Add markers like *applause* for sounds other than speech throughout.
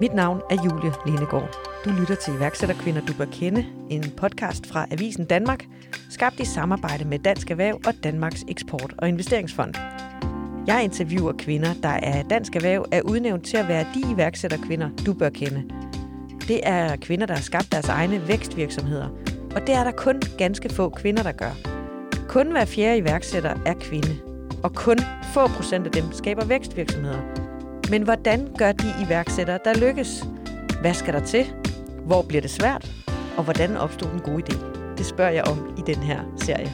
Mit navn er Julie Lenegård. Du lytter til iværksætterkvinder, du bør kende, en podcast fra Avisen Danmark, skabt i samarbejde med Dansk Erhverv og Danmarks Eksport- og Investeringsfond. Jeg interviewer kvinder, der af Dansk Erhverv er udnævnt til at være de iværksætterkvinder, du bør kende. Det er kvinder, der har skabt deres egne vækstvirksomheder, og det er der kun ganske få kvinder, der gør. Kun hver fjerde iværksætter er kvinde, og kun få procent af dem skaber vækstvirksomheder. Men hvordan gør de iværksættere, der lykkes? Hvad skal der til? Hvor bliver det svært? Og hvordan opstod den gode idé? Det spørger jeg om i den her serie.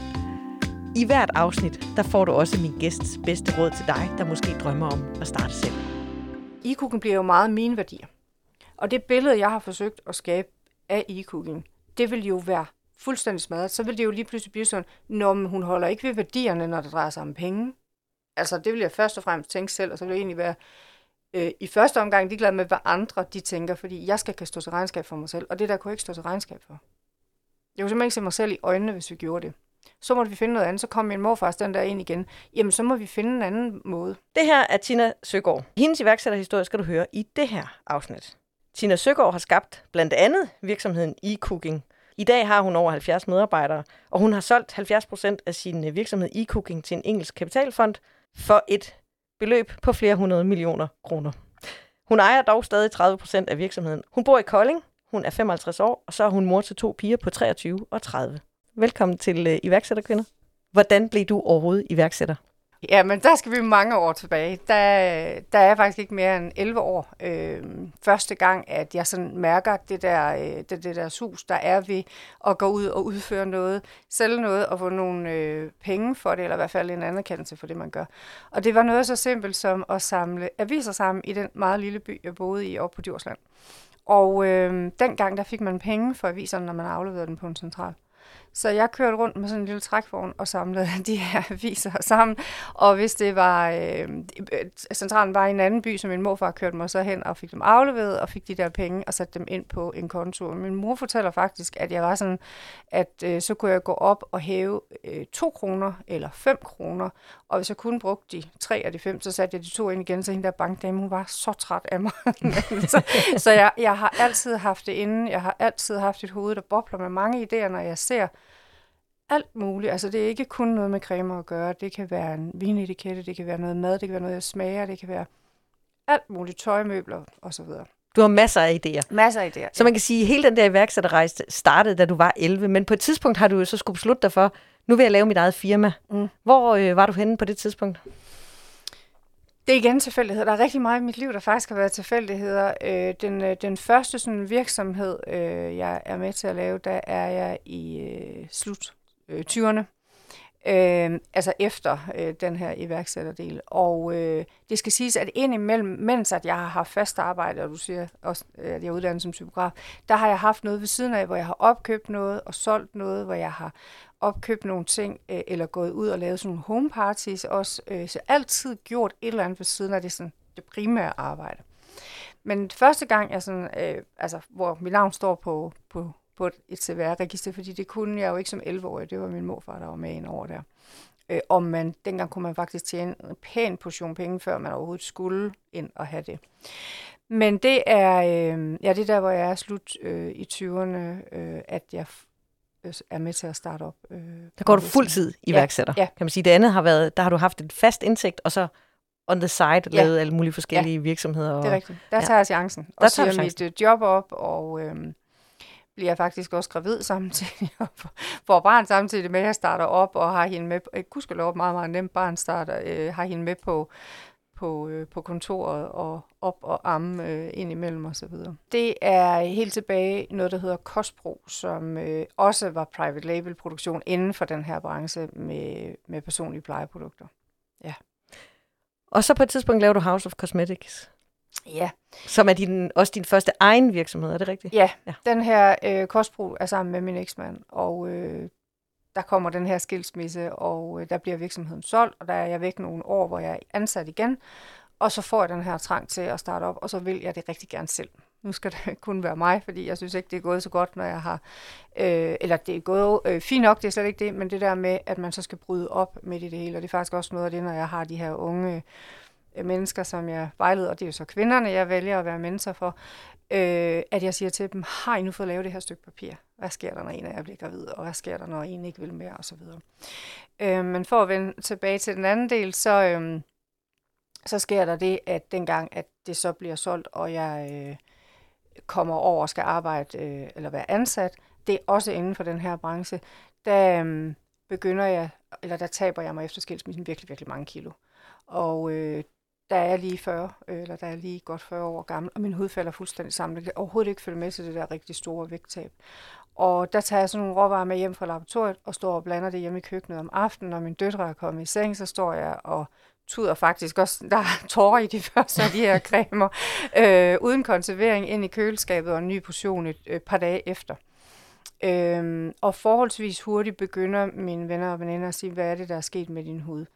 I hvert afsnit, der får du også min gæsts bedste råd til dig, der måske drømmer om at starte selv. E-cooking bliver jo meget mine værdier. Og det billede, jeg har forsøgt at skabe af e-cooking, det vil jo være fuldstændig smadret. Så vil det jo lige pludselig blive sådan, når hun holder ikke ved værdierne, når det drejer sig om penge. Altså, det vil jeg først og fremmest tænke selv, og så vil det egentlig være øh, i første omgang ligeglad med, hvad andre de tænker, fordi jeg skal kan stå til regnskab for mig selv, og det der kunne jeg ikke stå til regnskab for. Jeg kunne simpelthen ikke se mig selv i øjnene, hvis vi gjorde det. Så måtte vi finde noget andet. Så kom min morfar den der ind igen. Jamen, så må vi finde en anden måde. Det her er Tina Søgaard. Hendes iværksætterhistorie skal du høre i det her afsnit. Tina Søgaard har skabt blandt andet virksomheden e-cooking. I dag har hun over 70 medarbejdere, og hun har solgt 70 procent af sin øh, virksomhed e-cooking til en engelsk kapitalfond for et beløb på flere hundrede millioner kroner. Hun ejer dog stadig 30 procent af virksomheden. Hun bor i Kolding, hun er 55 år, og så er hun mor til to piger på 23 og 30. Velkommen til uh, iværksætterkvinder. Hvordan blev du overhovedet iværksætter? Ja, men der skal vi mange år tilbage. Der, der er faktisk ikke mere end 11 år. Øh, første gang, at jeg sådan mærker det der, øh, det, det der sus, der er ved at gå ud og udføre noget, sælge noget og få nogle øh, penge for det, eller i hvert fald en anerkendelse for det, man gør. Og det var noget så simpelt som at samle aviser sammen i den meget lille by, jeg boede i oppe på Djursland. Og øh, dengang, der fik man penge for aviserne, når man afleverede den på en central. Så jeg kørte rundt med sådan en lille trækvogn og samlede *laughs* de her aviser sammen. Og hvis det var, øh, øh centralen var i en anden by, som min morfar kørte mig så hen og fik dem afleveret og fik de der penge og satte dem ind på en konto. Og min mor fortæller faktisk, at jeg var sådan, at øh, så kunne jeg gå op og hæve øh, 2 kroner eller 5 kroner. Og hvis jeg kun brugte de tre af de fem, så satte jeg de to ind igen, så hende der bankdame, hun var så træt af mig. *laughs* så så jeg, jeg har altid haft det inde. Jeg har altid haft et hoved, der bobler med mange idéer, når jeg ser alt muligt. Altså det er ikke kun noget med cremer at gøre. Det kan være en vinetikette, det kan være noget mad, det kan være noget, jeg smager, det kan være alt muligt tøjmøbler osv. Du har masser af idéer. Masser af idéer. Så man kan sige, at hele den der iværksætterrejse startede, da du var 11, men på et tidspunkt har du jo så skulle beslutte dig for, nu vil jeg lave mit eget firma. Mm. Hvor øh, var du henne på det tidspunkt? Det er igen tilfældigheder. Der er rigtig meget i mit liv, der faktisk har været tilfældigheder. Øh, den, øh, den første sådan, virksomhed, øh, jeg er med til at lave, der er jeg i øh, slut øh, 20'erne. Øh, altså efter øh, den her iværksætterdel. Og øh, det skal siges, at indimellem, mens at jeg har haft fast arbejde, og du siger også, at jeg er uddannet som typograf, der har jeg haft noget ved siden af, hvor jeg har opkøbt noget og solgt noget, hvor jeg har opkøbt nogle ting, øh, eller gået ud og lavet sådan nogle home parties også. Øh, så altid gjort et eller andet ved siden af det, sådan, det primære arbejde. Men første gang, jeg sådan, øh, altså, hvor mit navn står på, på på et CVR-register, fordi det kunne jeg jo ikke som 11-årig. Det var min morfar, der var med ind over der. Øh, og man, dengang kunne man faktisk tjene en pæn portion penge, før man overhovedet skulle ind og have det. Men det er, øh, ja, det er der, hvor jeg er slut øh, i 20'erne, øh, at jeg øh, er med til at starte op. Øh, der går du fuldtid iværksætter, ja, ja. kan man sige. Det andet har været, der har du haft et fast indtægt, og så on the side ja. lavet alle mulige forskellige ja. virksomheder. Og, det er rigtigt. Der ja. tager jeg chancen. Og der siger mit øh, job op, og øh, bliver jeg faktisk også gravid samtidig, *laughs* og får barn samtidig med, at jeg starter op, og har hende med, jeg kunne lov meget, meget nemt barn starter, øh, har hende med på, på, øh, på kontoret og op og amme øh, ind imellem og så videre. Det er helt tilbage noget, der hedder Kostbro, som øh, også var private label produktion inden for den her branche med, med personlige plejeprodukter. Ja. Og så på et tidspunkt laver du House of Cosmetics. Ja. Som er din, også din første egen virksomhed, er det rigtigt? Ja, ja. den her øh, kostbrug er sammen med min eksmand, og øh, der kommer den her skilsmisse, og øh, der bliver virksomheden solgt, og der er jeg væk nogle år, hvor jeg er ansat igen, og så får jeg den her trang til at starte op, og så vil jeg det rigtig gerne selv. Nu skal det *laughs* kun være mig, fordi jeg synes ikke, det er gået så godt, når jeg har... Øh, eller det er gået øh, fint nok, det er slet ikke det, men det der med, at man så skal bryde op midt i det hele, og det er faktisk også noget af det, når jeg har de her unge øh, Øh, mennesker, som jeg vejleder, og det er jo så kvinderne, jeg vælger at være mentor for, øh, at jeg siger til dem, har I nu fået lavet det her stykke papir? Hvad sker der, når en af jer bliver gravid, og hvad sker der, når en ikke vil mere, og så videre. Øh, men for at vende tilbage til den anden del, så, øh, så sker der det, at dengang, at det så bliver solgt, og jeg øh, kommer over og skal arbejde, øh, eller være ansat, det er også inden for den her branche, der øh, begynder jeg, eller der taber jeg mig efter skilsmissen virkelig, virkelig mange kilo. Og øh, der er jeg lige 40, eller der er lige godt 40 år gammel, og min hud falder fuldstændig sammen. Det kan overhovedet ikke følge med til det der rigtig store vægttab. Og der tager jeg sådan nogle råvarer med hjem fra laboratoriet, og står og blander det hjemme i køkkenet om aftenen. Når min døtre er kommet i seng, så står jeg og tuder faktisk også, *laughs* der er tårer i de første af de her *laughs* cremer, øh, uden konservering ind i køleskabet og en ny portion et, et par dage efter. Øhm, og forholdsvis hurtigt begynder mine venner og veninder at sige, hvad er det, der er sket med din hud?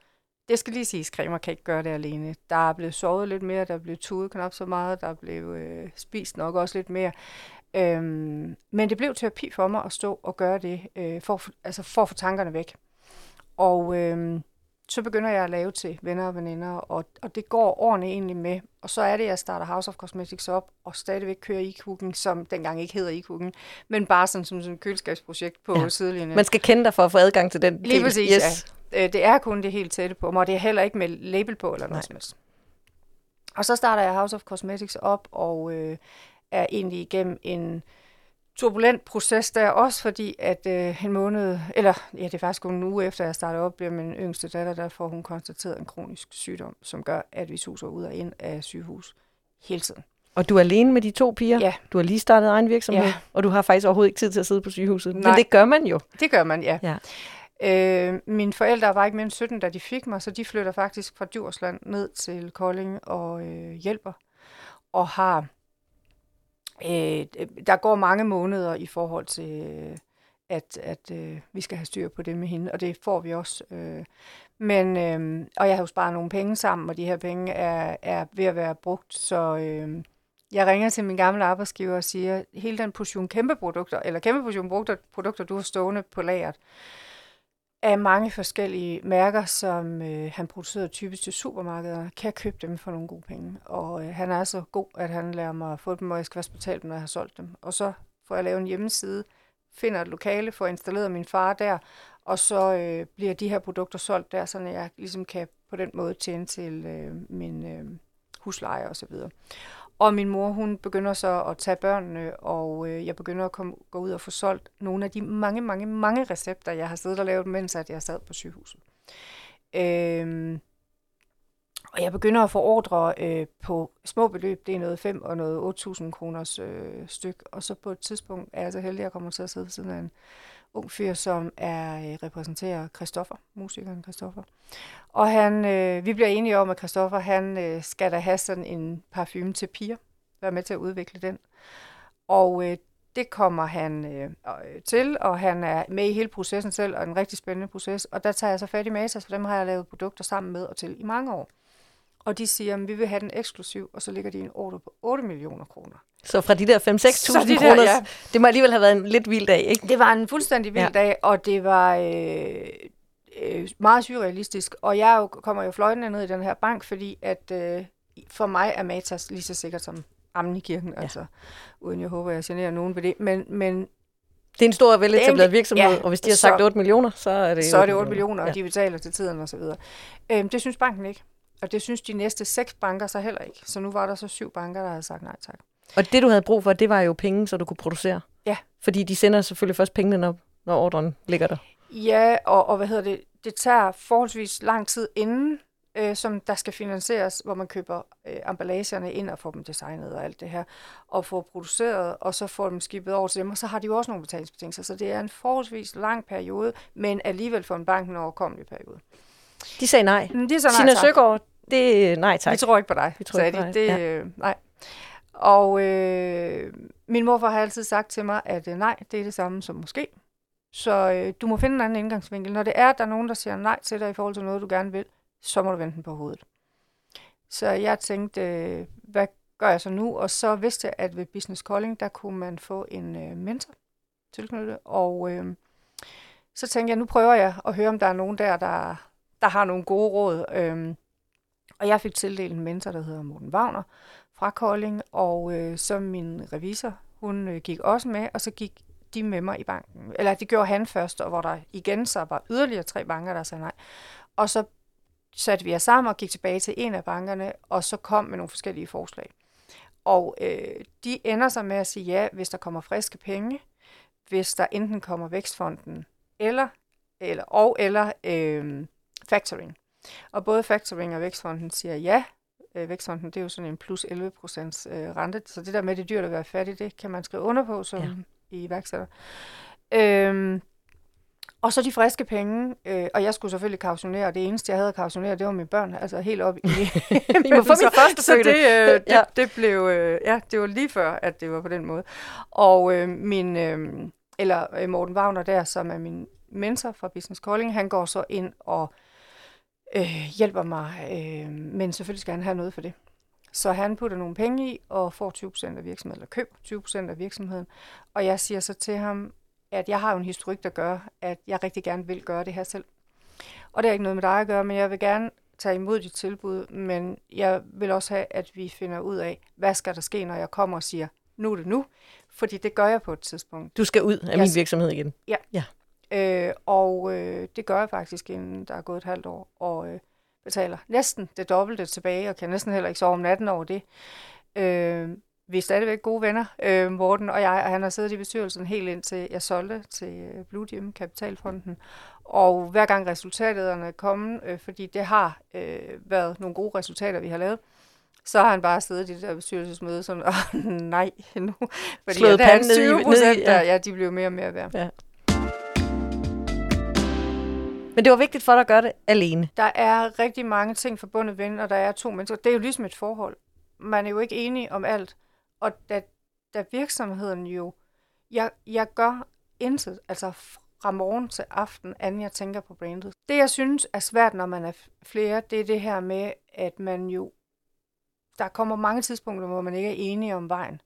Det skal lige siges, cremer kan ikke gøre det alene. Der er blevet sovet lidt mere, der er blevet tudet knap så meget, der er blevet øh, spist nok også lidt mere. Øhm, men det blev terapi for mig at stå og gøre det, øh, for, altså for at få tankerne væk. Og øh, så begynder jeg at lave til venner og veninder, og, og det går ordentligt egentlig med. Og så er det, at jeg starter House of Cosmetics op, og stadigvæk kører e-cooking, som dengang ikke hedder e-cooking, men bare sådan, som sådan et køleskabsprojekt på ja. sidelinjen. Man skal kende dig for at få adgang til den Lige præcis, yes. ja. Øh, det er kun det helt tætte på og det er heller ikke med label på eller noget som helst. Og så starter jeg House of Cosmetics op, og øh, er egentlig igennem en turbulent proces der, også fordi at øh, en måned, eller ja, det er faktisk kun en uge efter, jeg startede op, bliver min yngste datter, der får hun konstateret en kronisk sygdom, som gør, at vi suser ud og ind af sygehus hele tiden. Og du er alene med de to piger? Ja. Du har lige startet egen virksomhed, Ja. og du har faktisk overhovedet ikke tid til at sidde på sygehuset. Nej. Men det gør man jo. Det gør man, ja. Ja. Øh, mine forældre var ikke mere end 17, da de fik mig, så de flytter faktisk fra Djursland ned til Kolding og øh, hjælper. Og har, øh, der går mange måneder i forhold til, øh, at, at øh, vi skal have styr på det med hende, og det får vi også. Øh. Men, øh, og jeg har jo sparet nogle penge sammen, og de her penge er, er ved at være brugt, så øh, jeg ringer til min gamle arbejdsgiver og siger, hele den portion kæmpe produkter, eller kæmpe portion produkter, produkter du har stående på lageret, af mange forskellige mærker, som øh, han producerer typisk til supermarkeder, kan jeg købe dem for nogle gode penge. Og øh, han er så god, at han lærer mig at få dem, og jeg skal også betale dem, når jeg har solgt dem. Og så får jeg lavet en hjemmeside, finder et lokale, får installeret min far der, og så øh, bliver de her produkter solgt der, så jeg ligesom kan på den måde tjene til øh, min øh, husleje og så videre. Og min mor, hun begynder så at tage børnene, og øh, jeg begynder at komme, gå ud og få solgt nogle af de mange, mange, mange recepter, jeg har siddet og lavet, mens at jeg sad på sygehuset. Øhm, og jeg begynder at få ordre øh, på små beløb, det er noget 5 og noget 8.000 kroners øh, styk. Og så på et tidspunkt er jeg så heldig, at jeg kommer til at sidde ved siden af en ung fyr, som er øh, repræsenterer Christoffer, musikeren Christoffer. Og han, øh, vi bliver enige om, at Christoffer han øh, skal da have sådan en parfume til piger, være med til at udvikle den. Og øh, det kommer han øh, øh, til, og han er med i hele processen selv, og en rigtig spændende proces. Og der tager jeg så fat i Matas, for dem har jeg lavet produkter sammen med og til i mange år. Og de siger, at vi vil have den eksklusiv, og så ligger de en ordre på 8 millioner kroner. Så fra de der 5-6.000 Så de kroner, ja. det må alligevel have været en lidt vild dag, ikke? Det var en fuldstændig vild Ja. dag, og det var øh, øh, meget surrealistisk. Og jeg jo, kommer jo fløjtende ned i den her bank, fordi at øh, for mig er Matas lige så sikkert som ammen i kirken, ja. altså uden jeg håber, jeg generer nogen ved det. Men, men Det er en stor veletableret er- virksomhed, ja, og hvis de har så- sagt 8 millioner, så er det så er det 8 millioner, og Ja. de betaler til tiden og så videre. Øhm, det synes banken ikke. Og det synes de næste seks banker så heller ikke. Så nu var der så syv banker, der havde sagt nej tak. Og det, du havde brug for, det var jo penge, så du kunne producere. Ja. Fordi de sender selvfølgelig først pengene, når, når ordren ligger der. Ja, og, og hvad hedder det? Det tager forholdsvis lang tid inden, øh, som der skal finansieres, hvor man køber øh, emballagerne ind og får dem designet og alt det her, og får produceret, og så får dem skibet over til dem, og så har de jo også nogle betalingsbetingelser. Så det er en forholdsvis lang periode, men alligevel for en bank en overkommelig periode. De sagde nej. Det er så nej tak. Søgaard, det er nej tak. Vi tror ikke på dig, Vi tror sagde ikke de. Det, ja. Nej. Og øh, min morfar har altid sagt til mig, at øh, nej, det er det samme som måske. Så øh, du må finde en anden indgangsvinkel. Når det er, at der er nogen, der siger nej til dig i forhold til noget, du gerne vil, så må du vende den på hovedet. Så jeg tænkte, øh, hvad gør jeg så nu? Og så vidste jeg, at ved Business Calling, der kunne man få en øh, mentor tilknyttet. Og øh, så tænkte jeg, nu prøver jeg at høre, om der er nogen der, der, der har nogle gode råd. Øhm, Og jeg fik tildelt en mentor, der hedder Morten Wagner fra Kolding, og øh, som min revisor, hun øh, gik også med, og så gik de med mig i banken. Eller det gjorde han først, og hvor der igen så var yderligere tre banker, der sagde nej. Og så satte vi os sammen og gik tilbage til en af bankerne, og så kom med nogle forskellige forslag. Og øh, de ender så med at sige ja, hvis der kommer friske penge, hvis der enten kommer vækstfonden eller, eller og eller øh, factoring. Og både factoring og vækstfonden siger ja. Øh, vækstfonden det er jo sådan en plus 11 procents øh, rente, så det der med det dyrt at være fattig, det kan man skrive under på som ja. i iværksætter. Øh, og så de friske penge, øh, og jeg skulle selvfølgelig kautionere, og det eneste, jeg havde at kautionere, det var mine børn, altså helt op i... *laughs* *laughs* I må få min første Så det, øh, det, ja. det blev, øh, ja, det var lige før, at det var på den måde. Og øh, min, øh, eller øh, Morten Wagner der, som er min mentor fra Business Calling, han går så ind og øh, hjælper mig, øh, men selvfølgelig skal han have noget for det. Så han putter nogle penge i og får 20% af virksomheden, eller køber 20% af virksomheden. Og jeg siger så til ham, at jeg har jo en historik, der gør, at jeg rigtig gerne vil gøre det her selv. Og det er ikke noget med dig at gøre, men jeg vil gerne tage imod dit tilbud, men jeg vil også have, at vi finder ud af, hvad skal der ske, når jeg kommer og siger, nu er det nu, fordi det gør jeg på et tidspunkt. Du skal ud af jeg min virksomhed igen? Ja. ja. Øh, og øh, det gør jeg faktisk, inden der er gået et halvt år, og øh, betaler næsten det dobbelte tilbage, og kan næsten heller ikke sove om natten over det. Øh, vi er stadigvæk gode venner, øh, Morten og jeg, og han har siddet i bestyrelsen helt indtil jeg solgte til øh, Blue Gym Kapitalfonden. Og hver gang resultaterne er kommet, øh, fordi det har øh, været nogle gode resultater, vi har lavet, så har han bare siddet i det der bestyrelsesmøde sådan, *laughs* åh nej, nu. Fordi Slået at panden 20 procent, ja. der, ja, de blev mere og mere værd. Ja. Men det var vigtigt for dig at gøre det alene. Der er rigtig mange ting forbundet ved, og der er to mennesker. Det er jo ligesom et forhold. Man er jo ikke enig om alt. Og da, da virksomheden jo, jeg, jeg gør intet, altså fra morgen til aften, anden jeg tænker på brandet. Det, jeg synes er svært, når man er flere, det er det her med, at man jo, der kommer mange tidspunkter, hvor man ikke er enige om vejen.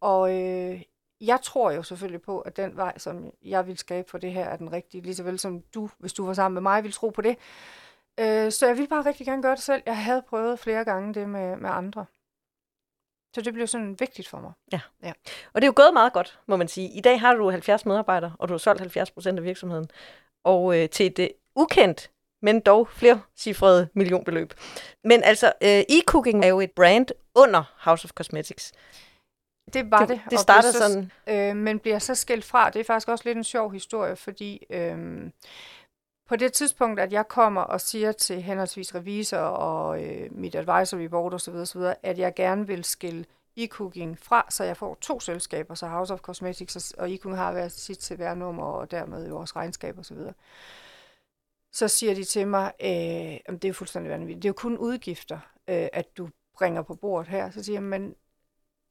Og øh, jeg tror jo selvfølgelig på, at den vej, som jeg vil skabe for det her, er den rigtige, lige så vel som du, hvis du var sammen med mig, vil tro på det. Øh, så jeg vil bare rigtig gerne gøre det selv. Jeg havde prøvet flere gange det med, med andre. Så det blev sådan vigtigt for mig. Ja. ja. Og det er jo gået meget godt, må man sige. I dag har du 70 medarbejdere, og du har solgt 70 procent af virksomheden. Og øh, til et øh, ukendt, men dog flere cifrede millionbeløb. Men altså, øh, e-cooking er jo et brand under House of Cosmetics. Det var det. Det, det startede så, sådan. Øh, men bliver så skilt fra. Det er faktisk også lidt en sjov historie, fordi øh, på det tidspunkt, at jeg kommer og siger til henholdsvis revisor og øh, mit advisory board osv., osv., at jeg gerne vil skille e-cooking fra, så jeg får to selskaber, så House of Cosmetics og e-cooking har været sit CVR-nummer og dermed vores regnskab osv., så siger de til mig, øh, det er jo fuldstændig vanvittigt, det er jo kun udgifter, øh, at du bringer på bordet her. Så siger jeg, men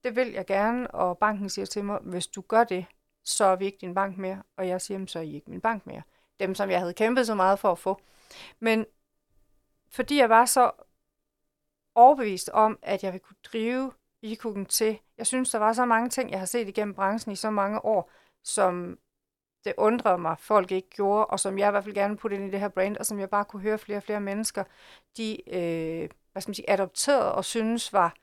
det vil jeg gerne, og banken siger til mig, hvis du gør det, så er vi ikke din bank mere. Og jeg siger, så er I ikke min bank mere dem, som jeg havde kæmpet så meget for at få. Men fordi jeg var så overbevist om, at jeg ville kunne drive e til, jeg synes, der var så mange ting, jeg har set igennem branchen i så mange år, som det undrede mig, folk ikke gjorde, og som jeg i hvert fald gerne putte ind i det her brand, og som jeg bare kunne høre flere og flere mennesker, de øh, hvad skal man sige, adopterede og synes var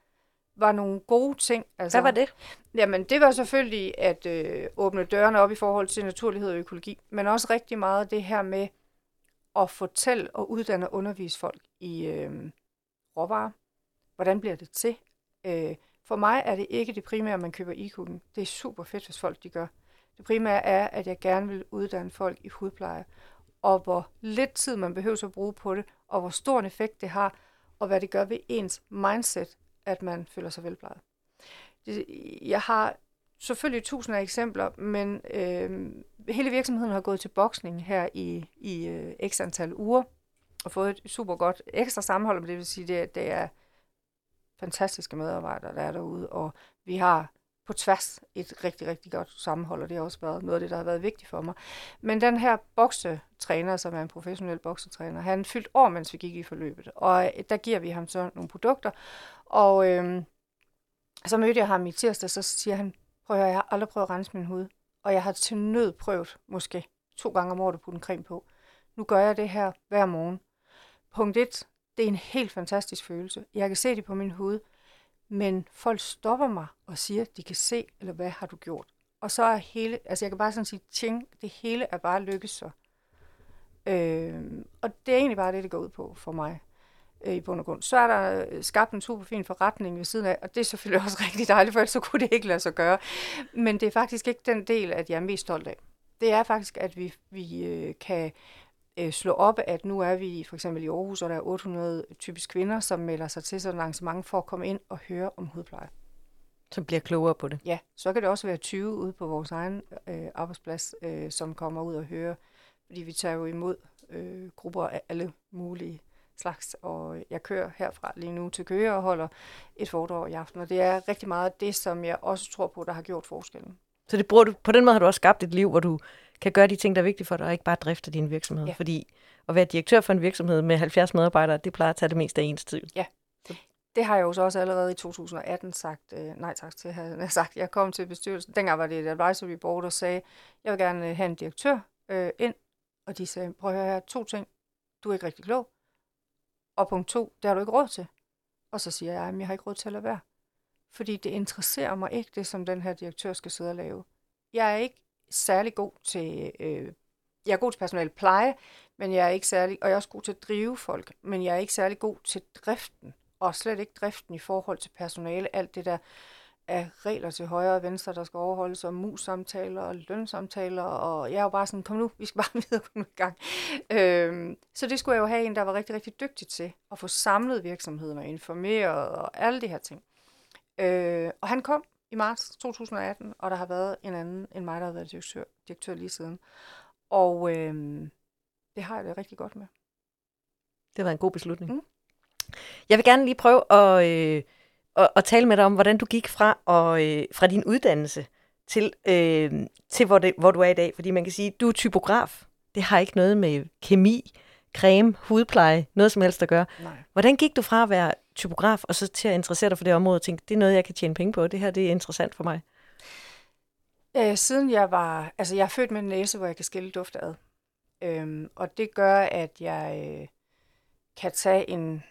var nogle gode ting. Altså, Hvad var det? Jamen, det var selvfølgelig at øh, åbne dørene op i forhold til naturlighed og økologi, men også rigtig meget det her med at fortælle og uddanne og undervise folk i øh, råvarer. Hvordan bliver det til? Øh, for mig er det ikke det primære, man køber e -cooking. Det er super fedt, hvis folk de gør. Det primære er, at jeg gerne vil uddanne folk i hudpleje, og hvor lidt tid man behøver at bruge på det, og hvor stor en effekt det har, og hvad det gør ved ens mindset, at man føler sig velplejet. Jeg har selvfølgelig tusinder af eksempler, men øh, hele virksomheden har gået til boksning her i, i øh, x antal uger og fået et super godt ekstra sammenhold, men det vil sige, det, det er fantastiske medarbejdere, der er derude, og vi har på tværs et rigtig, rigtig godt sammenhold, og det har også været noget af det, der har været vigtigt for mig. Men den her boksetræner, som er en professionel boksetræner, han fyldt år, mens vi gik i forløbet, og øh, der giver vi ham så nogle produkter, og øh, så mødte jeg ham i tirsdag, så siger han, prøv at høre, jeg har aldrig prøvet at rense min hud, og jeg har til nød prøvet, måske to gange om året, at putte en creme på. Nu gør jeg det her hver morgen. Punkt 1, det er en helt fantastisk følelse. Jeg kan se det på min hud men folk stopper mig og siger, de kan se, eller hvad har du gjort? Og så er hele, altså jeg kan bare sådan sige, ting, det hele er bare lykkes så. Øh, og det er egentlig bare det, det går ud på for mig øh, i bund og grund. Så er der øh, skabt en super fin forretning ved siden af, og det er selvfølgelig også *laughs* rigtig dejligt, for ellers så kunne det ikke lade sig gøre. Men det er faktisk ikke den del, at jeg er mest stolt af. Det er faktisk, at vi, vi øh, kan øh, slå op, at nu er vi for eksempel i Aarhus, og der er 800 typisk kvinder, som melder sig til sådan et arrangement for at komme ind og høre om hudpleje. Som bliver klogere på det. Ja, så kan det også være 20 ude på vores egen øh, arbejdsplads, øh, som kommer ud og hører, fordi vi tager jo imod øh, grupper af alle mulige slags, og jeg kører herfra lige nu til Køge og holder et foredrag i aften, og det er rigtig meget det, som jeg også tror på, der har gjort forskellen. Så det bruger du, på den måde har du også skabt et liv, hvor du kan gøre de ting, der er vigtige for dig, og ikke bare drifte din virksomhed. Ja. Fordi at være direktør for en virksomhed med 70 medarbejdere, det plejer at tage det meste af ens tid. Ja, det har jeg jo så også allerede i 2018 sagt øh, nej tak til. Jeg har sagt, jeg kom til bestyrelsen. Dengang var det et advisory board, og sagde, jeg vil gerne have en direktør øh, ind. Og de sagde, prøv at høre her, to ting. Du er ikke rigtig klog. Og punkt to, det har du ikke råd til. Og så siger jeg, at jeg har ikke råd til at lade være. Fordi det interesserer mig ikke, det som den her direktør skal sidde og lave. Jeg er ikke særlig god til, øh, jeg er god til personal pleje, men jeg er ikke særlig, og jeg er også god til at drive folk, men jeg er ikke særlig god til driften, og slet ikke driften i forhold til personale, alt det der af regler til højre og venstre, der skal overholdes, og mus-samtaler og lønsamtaler, og jeg er jo bare sådan, kom nu, vi skal bare *laughs* videre komme i gang. Øhm, så det skulle jeg jo have en, der var rigtig, rigtig dygtig til at få samlet virksomheden og informeret og alle de her ting. Øh, og han kom i marts 2018, og der har været en anden end mig, der har været direktør, direktør lige siden. Og øhm, det har jeg det rigtig godt med. Det har været en god beslutning. Mm. Jeg vil gerne lige prøve at... Øh at, at tale med dig om, hvordan du gik fra, og, øh, fra din uddannelse til, øh, til hvor, det, hvor du er i dag. Fordi man kan sige, at du er typograf. Det har ikke noget med kemi, creme, hudpleje, noget som helst at gøre. Nej. Hvordan gik du fra at være typograf, og så til at interessere dig for det område, og tænke, det er noget, jeg kan tjene penge på, det her det er interessant for mig? Øh, siden jeg var, altså jeg er født med en næse, hvor jeg kan skille duft ad. Øhm, og det gør, at jeg øh, kan tage en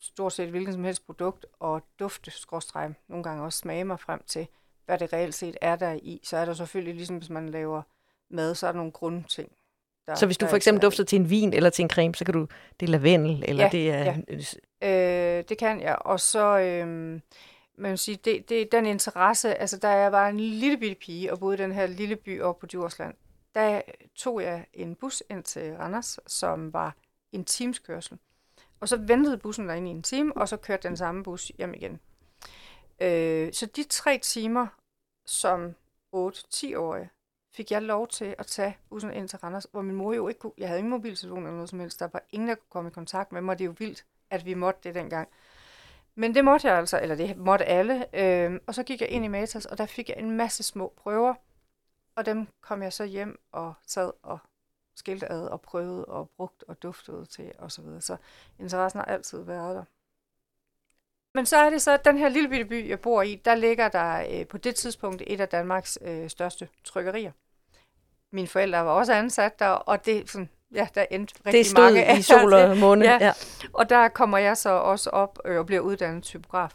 stort set hvilken som helst produkt og dufte, skråstreg, nogle gange også smage mig frem til, hvad det reelt set er der i. Så er der selvfølgelig, ligesom hvis man laver mad, så er der nogle grundting. Der, så hvis du for eksempel dufter til en vin eller til en creme, så kan du, det er lavendel, eller ja, det er... Ja. Øh, det kan jeg, og så... Øh, man sige, det, det er den interesse, altså da jeg var en lille bitte pige og boede i den her lille by oppe på Djursland, der tog jeg en bus ind til Randers, som var en teamskørsel. Og så ventede bussen derinde i en time, og så kørte den samme bus hjem igen. Øh, så de tre timer, som 8-10-årige, fik jeg lov til at tage bussen ind til Randers, hvor min mor jo ikke kunne, jeg havde ingen mobiltelefon eller noget som helst, der var ingen, der kunne komme i kontakt med mig, det er jo vildt, at vi måtte det dengang. Men det måtte jeg altså, eller det måtte alle, øh, og så gik jeg ind i Matas, og der fik jeg en masse små prøver, og dem kom jeg så hjem og sad og skilte ad og prøvede og brugt og duftede til osv. Så, videre. så interessen har altid været der. Men så er det så, at den her lille bitte by, jeg bor i, der ligger der øh, på det tidspunkt et af Danmarks øh, største trykkerier. Mine forældre var også ansat der, og det sådan, ja, der endte rigtig det stod mange i sol og *laughs* måne. Ja. ja. Og der kommer jeg så også op øh, og bliver uddannet typograf.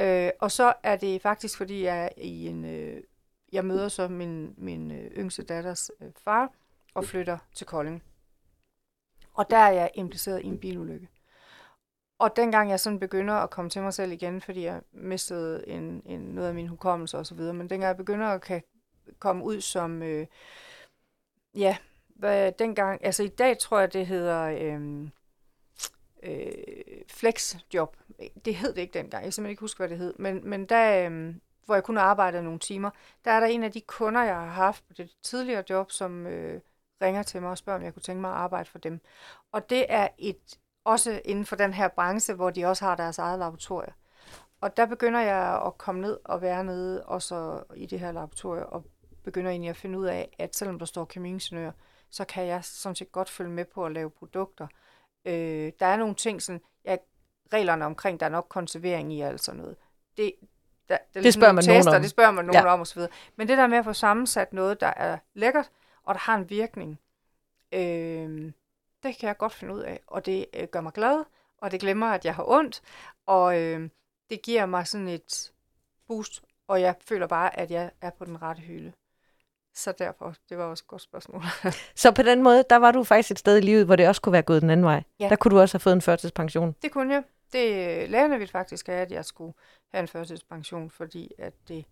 Øh, og så er det faktisk, fordi jeg i en... Øh, jeg møder så min, min øh, yngste datters øh, far, og flytter til Kolding. Og der er jeg impliceret i en bilulykke. Og dengang jeg sådan begynder at komme til mig selv igen, fordi jeg mistede en, en, noget af min hukommelse og så videre, men dengang jeg begynder at kan komme ud som, øh, ja, hvad, dengang, altså i dag tror jeg, det hedder øh, øh, flexjob. Det hed det ikke dengang, jeg kan simpelthen ikke huske, hvad det hed, men, men der, øh, hvor jeg kun arbejdede nogle timer, der er der en af de kunder, jeg har haft på det tidligere job, som øh, ringer til mig og spørger, om jeg kunne tænke mig at arbejde for dem. Og det er et også inden for den her branche, hvor de også har deres eget laboratorium. Og der begynder jeg at komme ned og være nede og så i det her laboratorium, og begynder egentlig at finde ud af, at selvom der står kemiingeniør, så kan jeg sådan set godt følge med på at lave produkter. Øh, der er nogle ting, sådan, ja, reglerne omkring, der er nok konservering i alt sådan noget. Det, der, der det spørger man tester, nogen om. Det spørger man nogen ja. om osv. Men det der med at få sammensat noget, der er lækkert, og der har en virkning, øh, det kan jeg godt finde ud af, og det øh, gør mig glad, og det glemmer, at jeg har ondt, og øh, det giver mig sådan et boost, og jeg føler bare, at jeg er på den rette hylde. Så derfor, det var også et godt spørgsmål. *laughs* så på den måde, der var du faktisk et sted i livet, hvor det også kunne være gået den anden vej. Ja. Der kunne du også have fået en førtidspension. Det kunne jeg. Det lærerne ville faktisk have, at jeg skulle have en førtidspension, fordi at det,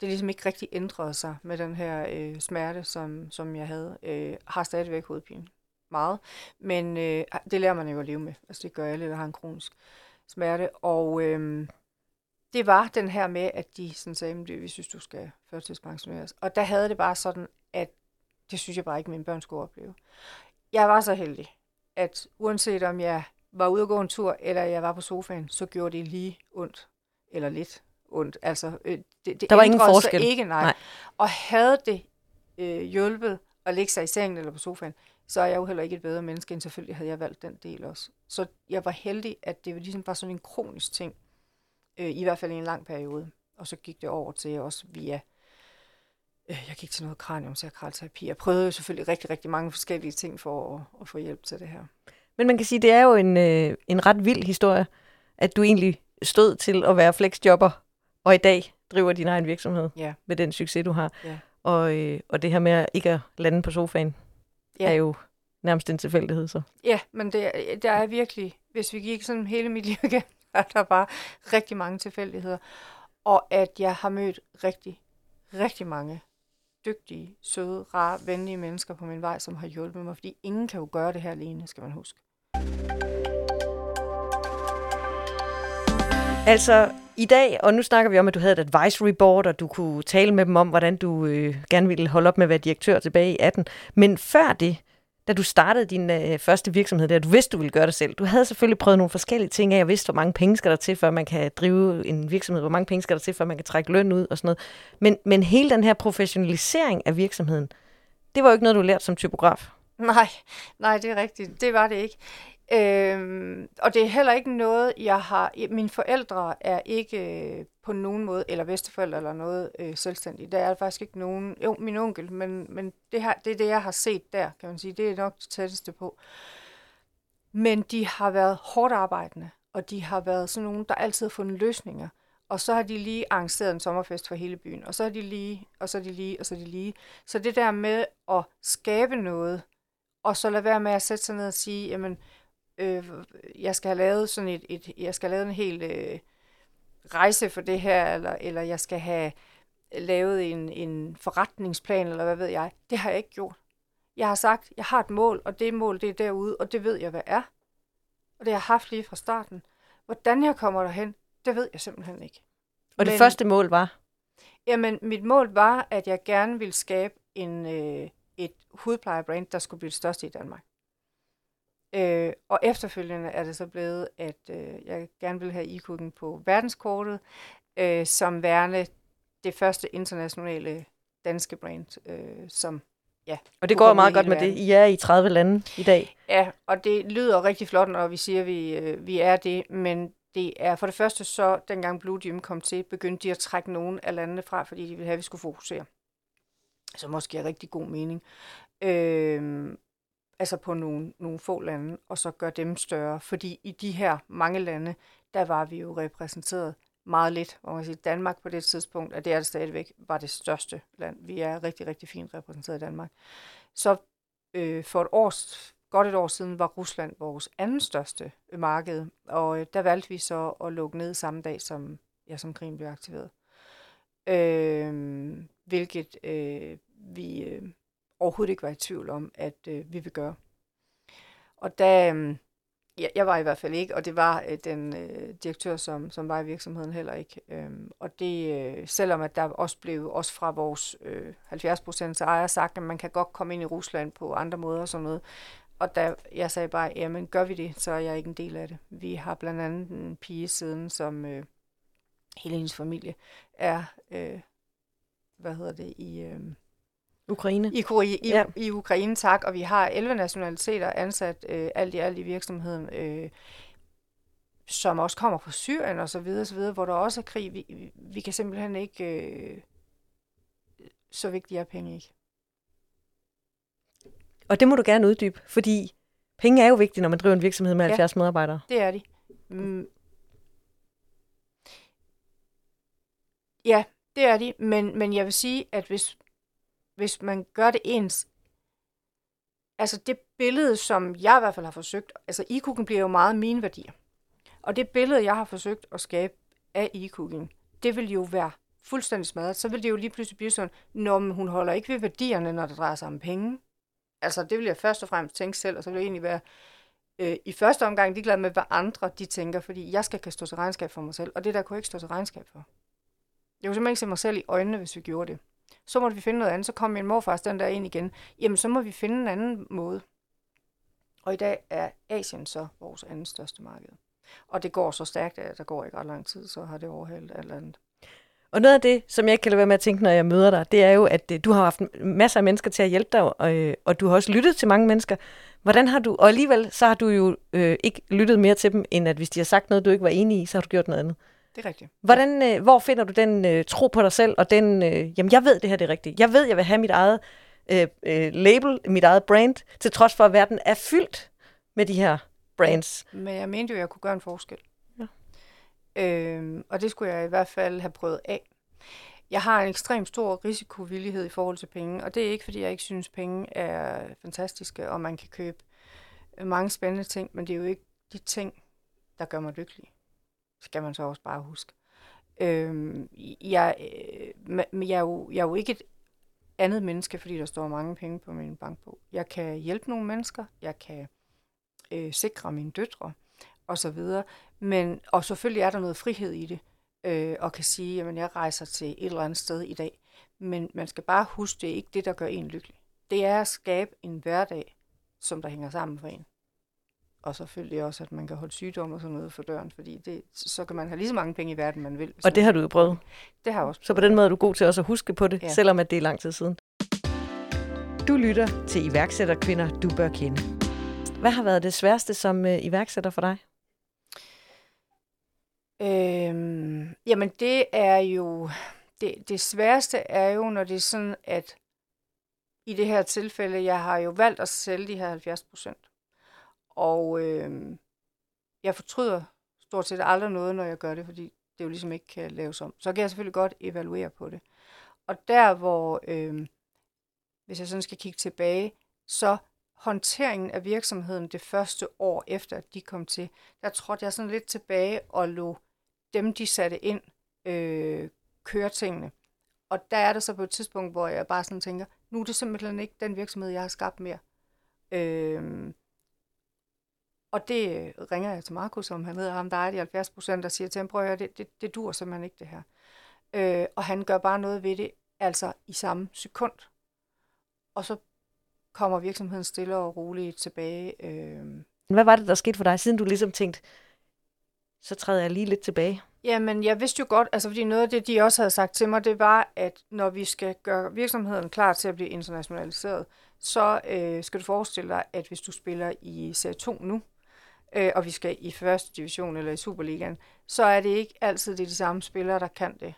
det ligesom ikke rigtig ændrede sig med den her øh, smerte, som, som jeg havde. Øh, har stadigvæk hovedpine. Meget. Men øh, det lærer man jo at leve med. Altså det gør alle, der har en kronisk smerte. Og øh, det var den her med, at de sådan sagde, at vi synes, du skal førtidspensioneres. Og der havde det bare sådan, at det synes jeg bare ikke, mine børn skulle opleve. Jeg var så heldig, at uanset om jeg var ude at gå en tur, eller jeg var på sofaen, så gjorde det lige ondt. Eller lidt ondt. Altså, øh, det, det der var ingen forskel? Ikke, nej. nej. Og havde det øh, hjulpet at ligge sig i sengen eller på sofaen, så er jeg jo heller ikke et bedre menneske, end selvfølgelig havde jeg valgt den del også. Så jeg var heldig, at det ligesom var sådan en kronisk ting, øh, i hvert fald i en lang periode. Og så gik det over til også via, øh, jeg gik til noget kraniumsakralterapi. Jeg prøvede jo selvfølgelig rigtig, rigtig mange forskellige ting for at, at få hjælp til det her. Men man kan sige, det er jo en, øh, en ret vild historie, at du egentlig stod til at være flexjobber, og i dag driver din egen virksomhed ja. med den succes, du har. Ja. Og, øh, og det her med ikke at lande på sofaen, ja. er jo nærmest en tilfældighed så. Ja, men det, der er virkelig, hvis vi gik sådan hele mit liv igen, *laughs* er der bare rigtig mange tilfældigheder. Og at jeg har mødt rigtig, rigtig mange dygtige, søde, rare, venlige mennesker på min vej, som har hjulpet mig, fordi ingen kan jo gøre det her alene, skal man huske. Altså, i dag, og nu snakker vi om, at du havde et advisory board, og du kunne tale med dem om, hvordan du øh, gerne ville holde op med at være direktør tilbage i 18. Men før det, da du startede din øh, første virksomhed der, du vidste, du ville gøre det selv. Du havde selvfølgelig prøvet nogle forskellige ting af, og vidste, hvor mange penge skal der til, før man kan drive en virksomhed, hvor mange penge skal der til, før man kan trække løn ud og sådan noget. Men, men hele den her professionalisering af virksomheden, det var jo ikke noget, du lærte som typograf. Nej, nej, det er rigtigt. Det var det ikke. Øhm, og det er heller ikke noget, jeg har... Mine forældre er ikke øh, på nogen måde, eller bedsteforældre eller noget øh, selvstændige. Der er faktisk ikke nogen... Jo, min onkel, men, men det, her, det er det, jeg har set der, kan man sige. Det er nok det tætteste på. Men de har været hårdt arbejdende, og de har været sådan nogen, der altid har fundet løsninger. Og så har de lige arrangeret en sommerfest for hele byen, og så har de lige, og så er de lige, og så er de lige. Så det der med at skabe noget, og så lade være med at sætte sig ned og sige, jamen, øh, jeg skal have lavet sådan et, et jeg skal have lavet en hel øh, rejse for det her, eller, eller jeg skal have lavet en, en forretningsplan, eller hvad ved jeg. Det har jeg ikke gjort. Jeg har sagt, jeg har et mål, og det mål, det er derude, og det ved jeg, hvad er. Og det har jeg haft lige fra starten. Hvordan jeg kommer derhen, det ved jeg simpelthen ikke. Og det Men, første mål var? Jamen, mit mål var, at jeg gerne ville skabe en, øh, et hudplejebrand, der skulle blive det største i Danmark. Øh, og efterfølgende er det så blevet, at øh, jeg gerne vil have e på verdenskortet, øh, som værende det første internationale danske brand, øh, som ja. Og det går meget godt med verden. det. I er i 30 lande i dag. Ja, og det lyder rigtig flot, når vi siger, at vi, øh, vi er det, men det er for det første så, dengang Blue Gym kom til, begyndte de at trække nogen af landene fra, fordi de ville have, at vi skulle fokusere. Så måske er rigtig god mening. Øh, altså på nogle, nogle få lande, og så gøre dem større. Fordi i de her mange lande, der var vi jo repræsenteret meget lidt. Og man sige Danmark på det tidspunkt, og det er det stadigvæk, var det største land. Vi er rigtig, rigtig fint repræsenteret i Danmark. Så øh, for et år, godt et år siden var Rusland vores anden største marked, og øh, der valgte vi så at lukke ned samme dag, som, ja, som krigen blev aktiveret. Øh, hvilket øh, vi øh, overhovedet ikke var i tvivl om, at øh, vi vil gøre. Og da, øh, ja, jeg var i hvert fald ikke, og det var øh, den øh, direktør, som, som var i virksomheden heller ikke. Øh, og det, øh, selvom at der også blev, også fra vores øh, 70 procent ejer sagt, at man kan godt komme ind i Rusland på andre måder og sådan noget. Og da jeg sagde bare, jamen gør vi det, så er jeg ikke en del af det. Vi har blandt andet en pige siden, som øh, hele hendes familie er, øh, hvad hedder det, i... Øh, Ukraine. I, i, ja. i Ukraine, tak. Og vi har 11 nationaliteter ansat øh, alt i alt i virksomheden, øh, som også kommer fra Syrien og så videre, så videre hvor der også er krig. Vi, vi kan simpelthen ikke... Øh, så vigtigt er penge ikke. Og det må du gerne uddybe, fordi Penge er jo vigtige, når man driver en virksomhed med Ja. 70 medarbejdere. Det er de. Mm. Ja, det er de, men, men jeg vil sige, at hvis, hvis man gør det ens, altså det billede, som jeg i hvert fald har forsøgt, altså e-cooking bliver jo meget mine værdier. Og det billede, jeg har forsøgt at skabe af e-cooking, det vil jo være fuldstændig smadret. Så vil det jo lige pludselig blive sådan, når hun holder ikke ved værdierne, når det drejer sig om penge. Altså det vil jeg først og fremmest tænke selv, og så vil jeg egentlig være øh, i første omgang ligeglad med, hvad andre de tænker, fordi jeg skal kan stå til regnskab for mig selv, og det der kunne jeg ikke stå til regnskab for. Jeg kunne simpelthen ikke se mig selv i øjnene, hvis vi gjorde det. Så måtte vi finde noget andet, så kom min morfar den der ind igen. Jamen, så må vi finde en anden måde. Og i dag er Asien så vores anden største marked. Og det går så stærkt, at der går ikke ret lang tid, så har det overhalet alt andet. Og noget af det, som jeg ikke kan lade være med at tænke, når jeg møder dig, det er jo, at øh, du har haft masser af mennesker til at hjælpe dig, og, øh, og du har også lyttet til mange mennesker. Hvordan har du, og alligevel så har du jo øh, ikke lyttet mere til dem, end at hvis de har sagt noget, du ikke var enig i, så har du gjort noget andet. Det er rigtigt. Hvordan, øh, hvor finder du den øh, tro på dig selv, og den, øh, jamen jeg ved, det her det er rigtigt. Jeg ved, jeg vil have mit eget øh, øh, label, mit eget brand, til trods for, at verden er fyldt med de her brands. Men jeg mente jo, at jeg kunne gøre en forskel. Ja. Øhm, og det skulle jeg i hvert fald have prøvet af. Jeg har en ekstremt stor risikovillighed i forhold til penge, og det er ikke, fordi jeg ikke synes, penge er fantastiske, og man kan købe mange spændende ting, men det er jo ikke de ting, der gør mig lykkelig. Skal man så også bare huske. Øhm, jeg, øh, jeg, er jo, jeg er jo ikke et andet menneske, fordi der står mange penge på min bankbog. Jeg kan hjælpe nogle mennesker, jeg kan øh, sikre mine døtre og så videre. Men, og selvfølgelig er der noget frihed i det, øh, og kan sige, at jeg rejser til et eller andet sted i dag. Men man skal bare huske, det er ikke det, der gør en lykkelig. Det er at skabe en hverdag, som der hænger sammen for en. Og selvfølgelig også, at man kan holde sygdom og sådan noget for døren, fordi det, så kan man have lige så mange penge i verden, man vil. Og det har du jo prøvet. det har jeg også. Så på den måde er du god til også at huske på det. Ja. selvom at det er lang tid siden. Du lytter til iværksætterkvinder, du bør kende. Hvad har været det sværeste som øh, iværksætter for dig? Øhm, jamen det er jo, det, det sværeste er jo, når det er sådan, at i det her tilfælde, jeg har jo valgt at sælge de her 70 procent. Og øh, jeg fortryder stort set aldrig noget, når jeg gør det, fordi det jo ligesom ikke kan laves om. Så kan jeg selvfølgelig godt evaluere på det. Og der, hvor, øh, hvis jeg sådan skal kigge tilbage, så håndteringen af virksomheden det første år efter, at de kom til, der trådte jeg sådan lidt tilbage og lå dem, de satte ind, øh, køre tingene. Og der er det så på et tidspunkt, hvor jeg bare sådan tænker, nu er det simpelthen ikke den virksomhed, jeg har skabt mere. Øh, og det øh, ringer jeg til Markus, som han hedder ham, der er de 70 procent, der siger til ham, prøv at høre, det, det, det dur simpelthen ikke det her. Øh, og han gør bare noget ved det, altså i samme sekund. Og så kommer virksomheden stille og roligt tilbage. Øh, Hvad var det, der skete for dig, siden du ligesom tænkte, så træder jeg lige lidt tilbage? Jamen, jeg vidste jo godt, altså fordi noget af det, de også havde sagt til mig, det var, at når vi skal gøre virksomheden klar til at blive internationaliseret, så øh, skal du forestille dig, at hvis du spiller i Serie 2 nu, øh, og vi skal i første division eller i Superligaen, så er det ikke altid det de samme spillere, der kan det.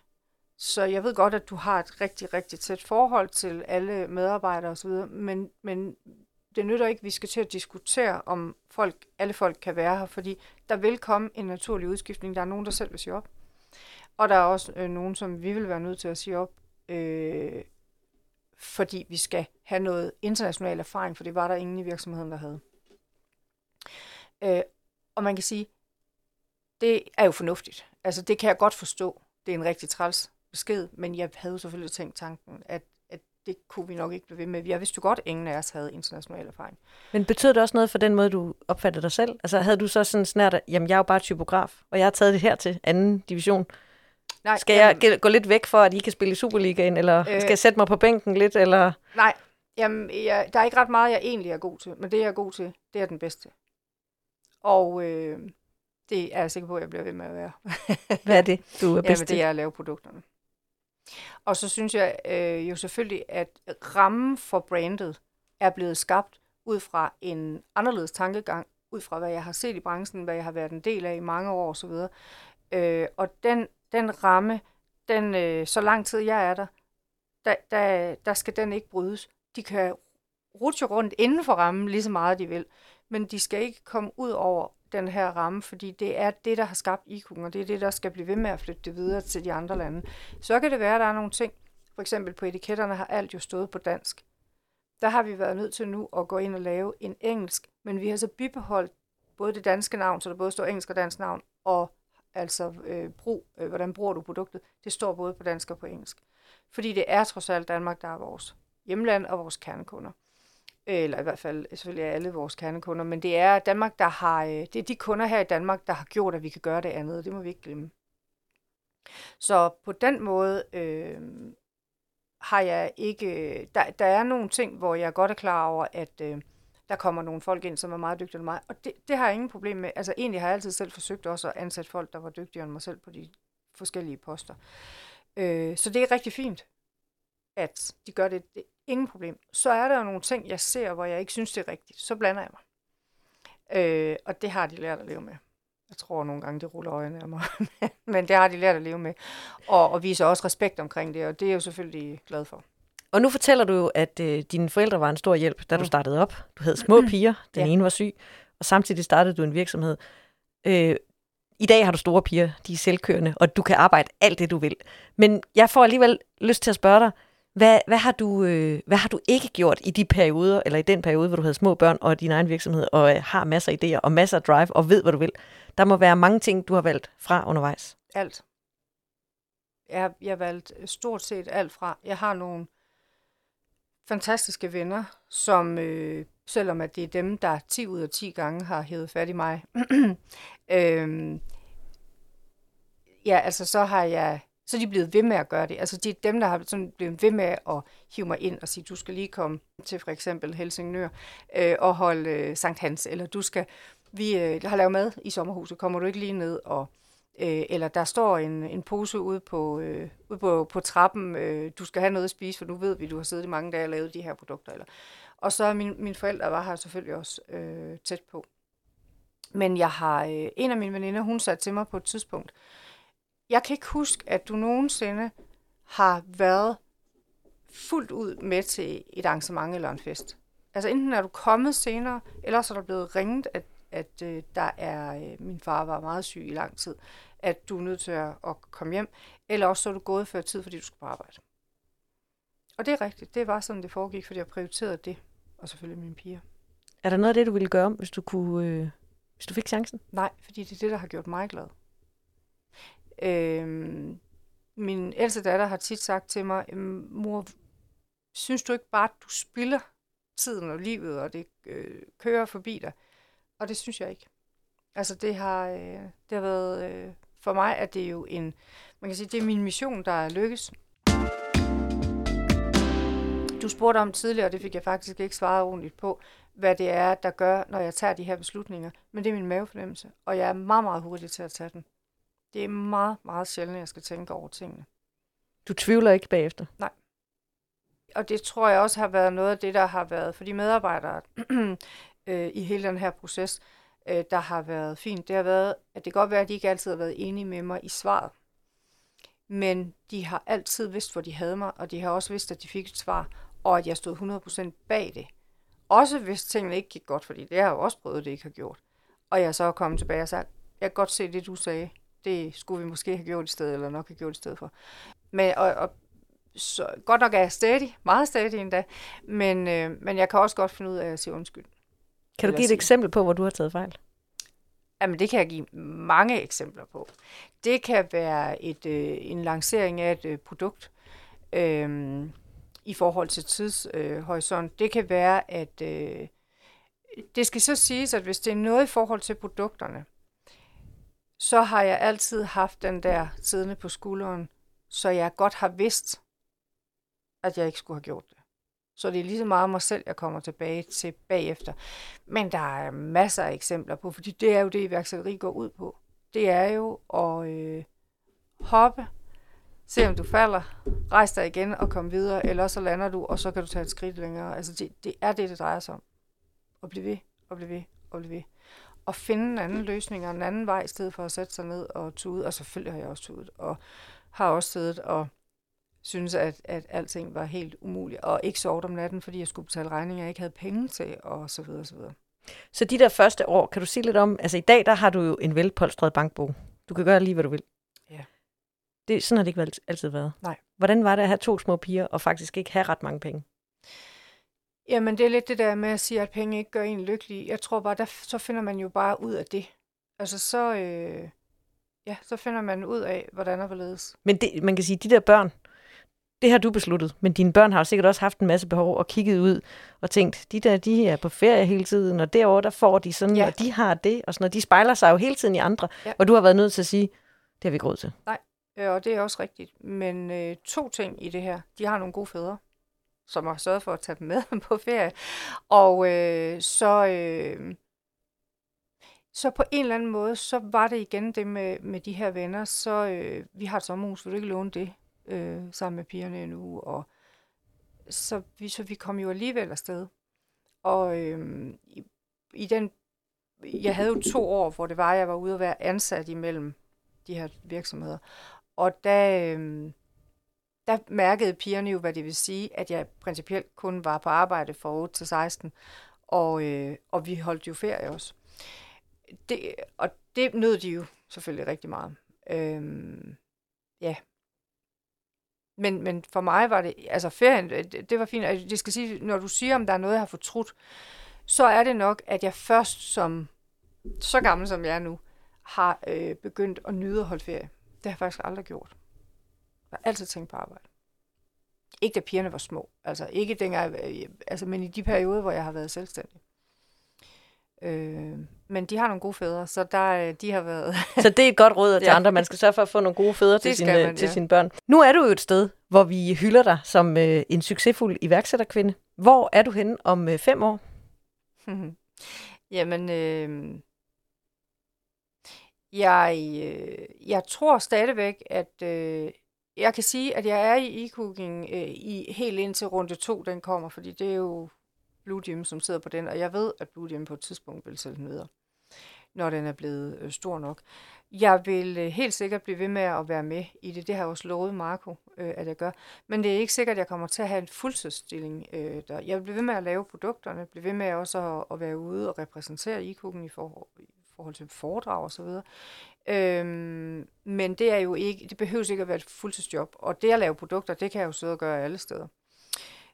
Så jeg ved godt, at du har et rigtig, rigtig tæt forhold til alle medarbejdere osv., men, men det nytter ikke, at vi skal til at diskutere, om folk, alle folk kan være her, fordi der vil komme en naturlig udskiftning. Der er nogen, der selv vil sige op. Og der er også øh, nogen, som vi vil være nødt til at sige op, øh, fordi vi skal have noget international erfaring, for det var der ingen i virksomheden, der havde. Øh, og man kan sige, det er jo fornuftigt. Altså det kan jeg godt forstå. Det er en rigtig træls besked, men jeg havde jo selvfølgelig tænkt tanken, at, at det kunne vi nok ikke blive ved med. Jeg vidste jo godt, at ingen af os havde international erfaring. Men betød det også noget for den måde, du opfattede dig selv? Altså havde du så sådan snart, at jamen jeg er jo bare typograf, og jeg har taget det her til anden division. Nej, Skal jeg ge- gå lidt væk for, at I kan spille i Superligaen, eller Øh. skal jeg sætte mig på bænken lidt, eller... Nej, jamen, jeg, der er ikke ret meget, jeg egentlig er god til, men det, jeg er god til, det er den bedste. Og øh, det er jeg sikker på, at jeg bliver ved med at være. Hvad er det, du er *laughs* bedst det er at lave produkterne. Og så synes jeg øh, jo selvfølgelig, at rammen for brandet er blevet skabt ud fra en anderledes tankegang, ud fra hvad jeg har set i branchen, hvad jeg har været en del af i mange år osv. Øh, og den, den ramme, den, øh, så lang tid jeg er der, der, der, der skal den ikke brydes. De kan rutsche rundt inden for rammen lige så meget de vil, men de skal ikke komme ud over den her ramme, fordi det er det, der har skabt IQ'en, og det er det, der skal blive ved med at flytte det videre til de andre lande. Så kan det være, at der er nogle ting, for eksempel på etiketterne har alt jo stået på dansk. Der har vi været nødt til nu at gå ind og lave en engelsk, men vi har så bibeholdt både det danske navn, så der både står engelsk og dansk navn, og altså øh, brug, øh, hvordan bruger du produktet, det står både på dansk og på engelsk. Fordi det er trods alt Danmark, der er vores hjemland og vores kernekunder. Eller i hvert fald selvfølgelig alle vores kernekunder, men det er Danmark, der har, øh, det er de kunder her i Danmark, der har gjort, at vi kan gøre det andet, det må vi ikke glemme. Så på den måde øh, har jeg ikke, øh, der, der er nogle ting, hvor jeg godt er klar over, at øh, der kommer nogle folk ind, som er meget dygtigere end mig, og det, det har jeg ingen problem med. Altså egentlig har jeg altid selv forsøgt også at ansætte folk, der var dygtigere end mig selv på de forskellige poster. Øh, så det er rigtig fint, at de gør det. det ingen problem. Så er der jo nogle ting, jeg ser, hvor jeg ikke synes, det er rigtigt. Så blander jeg mig. Øh, og det har de lært at leve med. Jeg tror nogle gange, det ruller øjnene af mig. *laughs* Men det har de lært at leve med. Og, og viser også respekt omkring det, og det er jeg jo selvfølgelig glad for. Og nu fortæller du jo, at øh, dine forældre var en stor hjælp, da mm. du startede op. Du havde små *clears throat* piger, den ja. ene var syg, og samtidig startede du en virksomhed. Øh, I dag har du store piger, de er selvkørende, og du kan arbejde alt det, du vil. Men jeg får alligevel lyst til at spørge dig, hvad, hvad, har du, øh, hvad har du ikke gjort i de perioder, eller i den periode, hvor du havde små børn og din egen virksomhed, og øh, har masser af idéer og masser af drive, og ved, hvad du vil? Der må være mange ting, du har valgt fra undervejs. Alt. Jeg jeg har valgt øh, stort set alt fra. Jeg har nogle fantastiske venner, som øh, selvom at det er dem, der 10 ud af 10 gange har hævet fat i mig, *clears throat* øh, ja, altså så har jeg så er de blevet ved med at gøre det. Altså det er dem, der har sådan blevet ved med at hive mig ind og sige, du skal lige komme til for eksempel Helsingør øh, og holde øh, Sankt Hans, eller du skal, vi øh, har lavet mad i sommerhuset, kommer du ikke lige ned og øh, eller der står en, en pose ude på, øh, ude på, på trappen, øh, du skal have noget at spise, for nu ved vi, du har siddet i mange dage og lavet de her produkter. Eller. Og så min, mine forældre var her selvfølgelig også øh, tæt på. Men jeg har, øh, en af mine veninder, hun sagde til mig på et tidspunkt, jeg kan ikke huske, at du nogensinde har været fuldt ud med til et arrangement eller en fest. Altså enten er du kommet senere, eller så er der blevet ringet, at, at øh, der er, øh, min far var meget syg i lang tid, at du er nødt til at, at komme hjem, eller også så er du gået før tid, fordi du skal på arbejde. Og det er rigtigt, det var sådan, det foregik, fordi jeg prioriterede det, og selvfølgelig mine piger. Er der noget af det, du ville gøre, hvis du, kunne, øh, hvis du fik chancen? Nej, fordi det er det, der har gjort mig glad. Øh, min ældste datter har tit sagt til mig, øhm, mor, synes du ikke bare, at du spilder tiden og livet, og det øh, kører forbi dig? Og det synes jeg ikke. Altså det har, øh, det har været, øh, for mig at det er jo en, man kan sige, det er min mission, der er lykkes. Du spurgte om tidligere, og det fik jeg faktisk ikke svaret ordentligt på, hvad det er, der gør, når jeg tager de her beslutninger. Men det er min mavefornemmelse, og jeg er meget, meget hurtig til at tage den. Det er meget, meget sjældent, at jeg skal tænke over tingene. Du tvivler ikke bagefter? Nej. Og det tror jeg også har været noget af det, der har været for de medarbejdere *clears throat* øh, i hele den her proces, øh, der har været fint. Det har været, at det kan godt være, at de ikke altid har været enige med mig i svaret. Men de har altid vidst, hvor de havde mig, og de har også vidst, at de fik et svar, og at jeg stod 100% bag det. Også hvis tingene ikke gik godt, fordi det har jeg jo også prøvet, det ikke har gjort. Og jeg så er kommet tilbage og sagt, jeg kan godt se det, du sagde det skulle vi måske have gjort i stedet, eller nok have gjort i stedet for. Men, og, og så, godt nok er jeg stadig, meget stadig endda, men, øh, men jeg kan også godt finde ud af at sige undskyld. Kan du give et sige. eksempel på, hvor du har taget fejl? Jamen, det kan jeg give mange eksempler på. Det kan være et, øh, en lancering af et øh, produkt øh, i forhold til tidshorisont. Øh, det kan være, at øh, det skal så siges, at hvis det er noget i forhold til produkterne, så har jeg altid haft den der siddende på skulderen, så jeg godt har vidst, at jeg ikke skulle have gjort det. Så det er lige så meget mig selv, jeg kommer tilbage til bagefter. Men der er masser af eksempler på, fordi det er jo det, iværksætteri går ud på. Det er jo at øh, hoppe, se om du falder, rejse dig igen og komme videre, eller så lander du, og så kan du tage et skridt længere. Altså det, det er det, det drejer sig om. At blive ved, og blive ved, og blive ved at finde en anden løsning og en anden vej, i stedet for at sætte sig ned og tude. Og selvfølgelig har jeg også tudet, og har også siddet og synes, at, at alting var helt umuligt, og ikke sovet om natten, fordi jeg skulle betale regninger, jeg ikke havde penge til, og så videre, og så videre. Så de der første år, kan du sige lidt om, altså i dag, der har du jo en velpolstret bankbog. Du kan gøre lige, hvad du vil. Ja. Det, sådan har det ikke altid været. Nej. Hvordan var det at have to små piger, og faktisk ikke have ret mange penge? Jamen, det er lidt det der med at sige, at penge ikke gør en lykkelig. Jeg tror bare, der, så finder man jo bare ud af det. Altså, så, øh, ja, så finder man ud af, hvordan der ledes. Men det, man kan sige, de der børn, det har du besluttet, men dine børn har jo sikkert også haft en masse behov og kigget ud og tænkt, de der, de er på ferie hele tiden, og derovre, der får de sådan, ja. og de har det, og sådan noget. De spejler sig jo hele tiden i andre, ja. og du har været nødt til at sige, det har vi ikke råd til. Nej, og det er også rigtigt. Men øh, to ting i det her. De har nogle gode fædre, som har sørget for at tage dem med *laughs* på ferie. Og øh, så... Øh, så på en eller anden måde, så var det igen det med, med de her venner, så øh, vi har et sommerhus, vil du ikke låne det? øh, sammen med pigerne endnu? og så vi, så vi kom jo alligevel afsted. Og øh, i, i den, jeg havde jo to år, hvor det var, jeg var ude at være ansat imellem de her virksomheder. Og da, øh, der mærkede pigerne jo, hvad det vil sige, at jeg principielt kun var på arbejde fra 8 til 16, og, øh, og vi holdt jo ferie også. Det, og det nød de jo selvfølgelig rigtig meget. Øhm, ja, men, men for mig var det, altså ferien, det, det var fint. Det skal sige, når du siger, om der er noget, jeg har fortrudt, så er det nok, at jeg først som, så gammel som jeg er nu, har øh, begyndt at nyde at holde ferie. Det har jeg faktisk aldrig gjort. Jeg har altid tænkt på arbejde. Ikke da pigerne var små, altså ikke dengang, øh, altså, men i de perioder, hvor jeg har været selvstændig. Øh, men de har nogle gode fædre, så der, øh, de har været... *laughs* så det er et godt råd til ja. andre. Man skal sørge for at få nogle gode fædre til, sine, man, til ja. sine børn. Nu er du jo et sted, hvor vi hylder dig som øh, en succesfuld iværksætterkvinde. Hvor er du henne om øh, fem år? *laughs* Jamen, øh, jeg, øh, jeg tror stadigvæk, at øh, jeg kan sige, at jeg er i e-cooking øh, i, helt indtil runde to, den kommer, fordi det er jo Blue Gym, som sidder på den, og jeg ved, at Blue Gym på et tidspunkt vil sælge den videre, når den er blevet øh, stor nok. Jeg vil øh, helt sikkert blive ved med at være med i det. Det har jeg også lovet Marco, øh, at jeg gør. Men det er ikke sikkert, at jeg kommer til at have en fuldtidsstilling øh, der. Jeg vil blive ved med at lave produkterne, blive ved med også at, at være ude og repræsentere i i forhold, i forhold til foredrag og så videre. Øhm, men det er jo ikke, det behøver ikke at være et fuldtidsjob. Og det at lave produkter, det kan jeg jo sidde og gøre alle steder.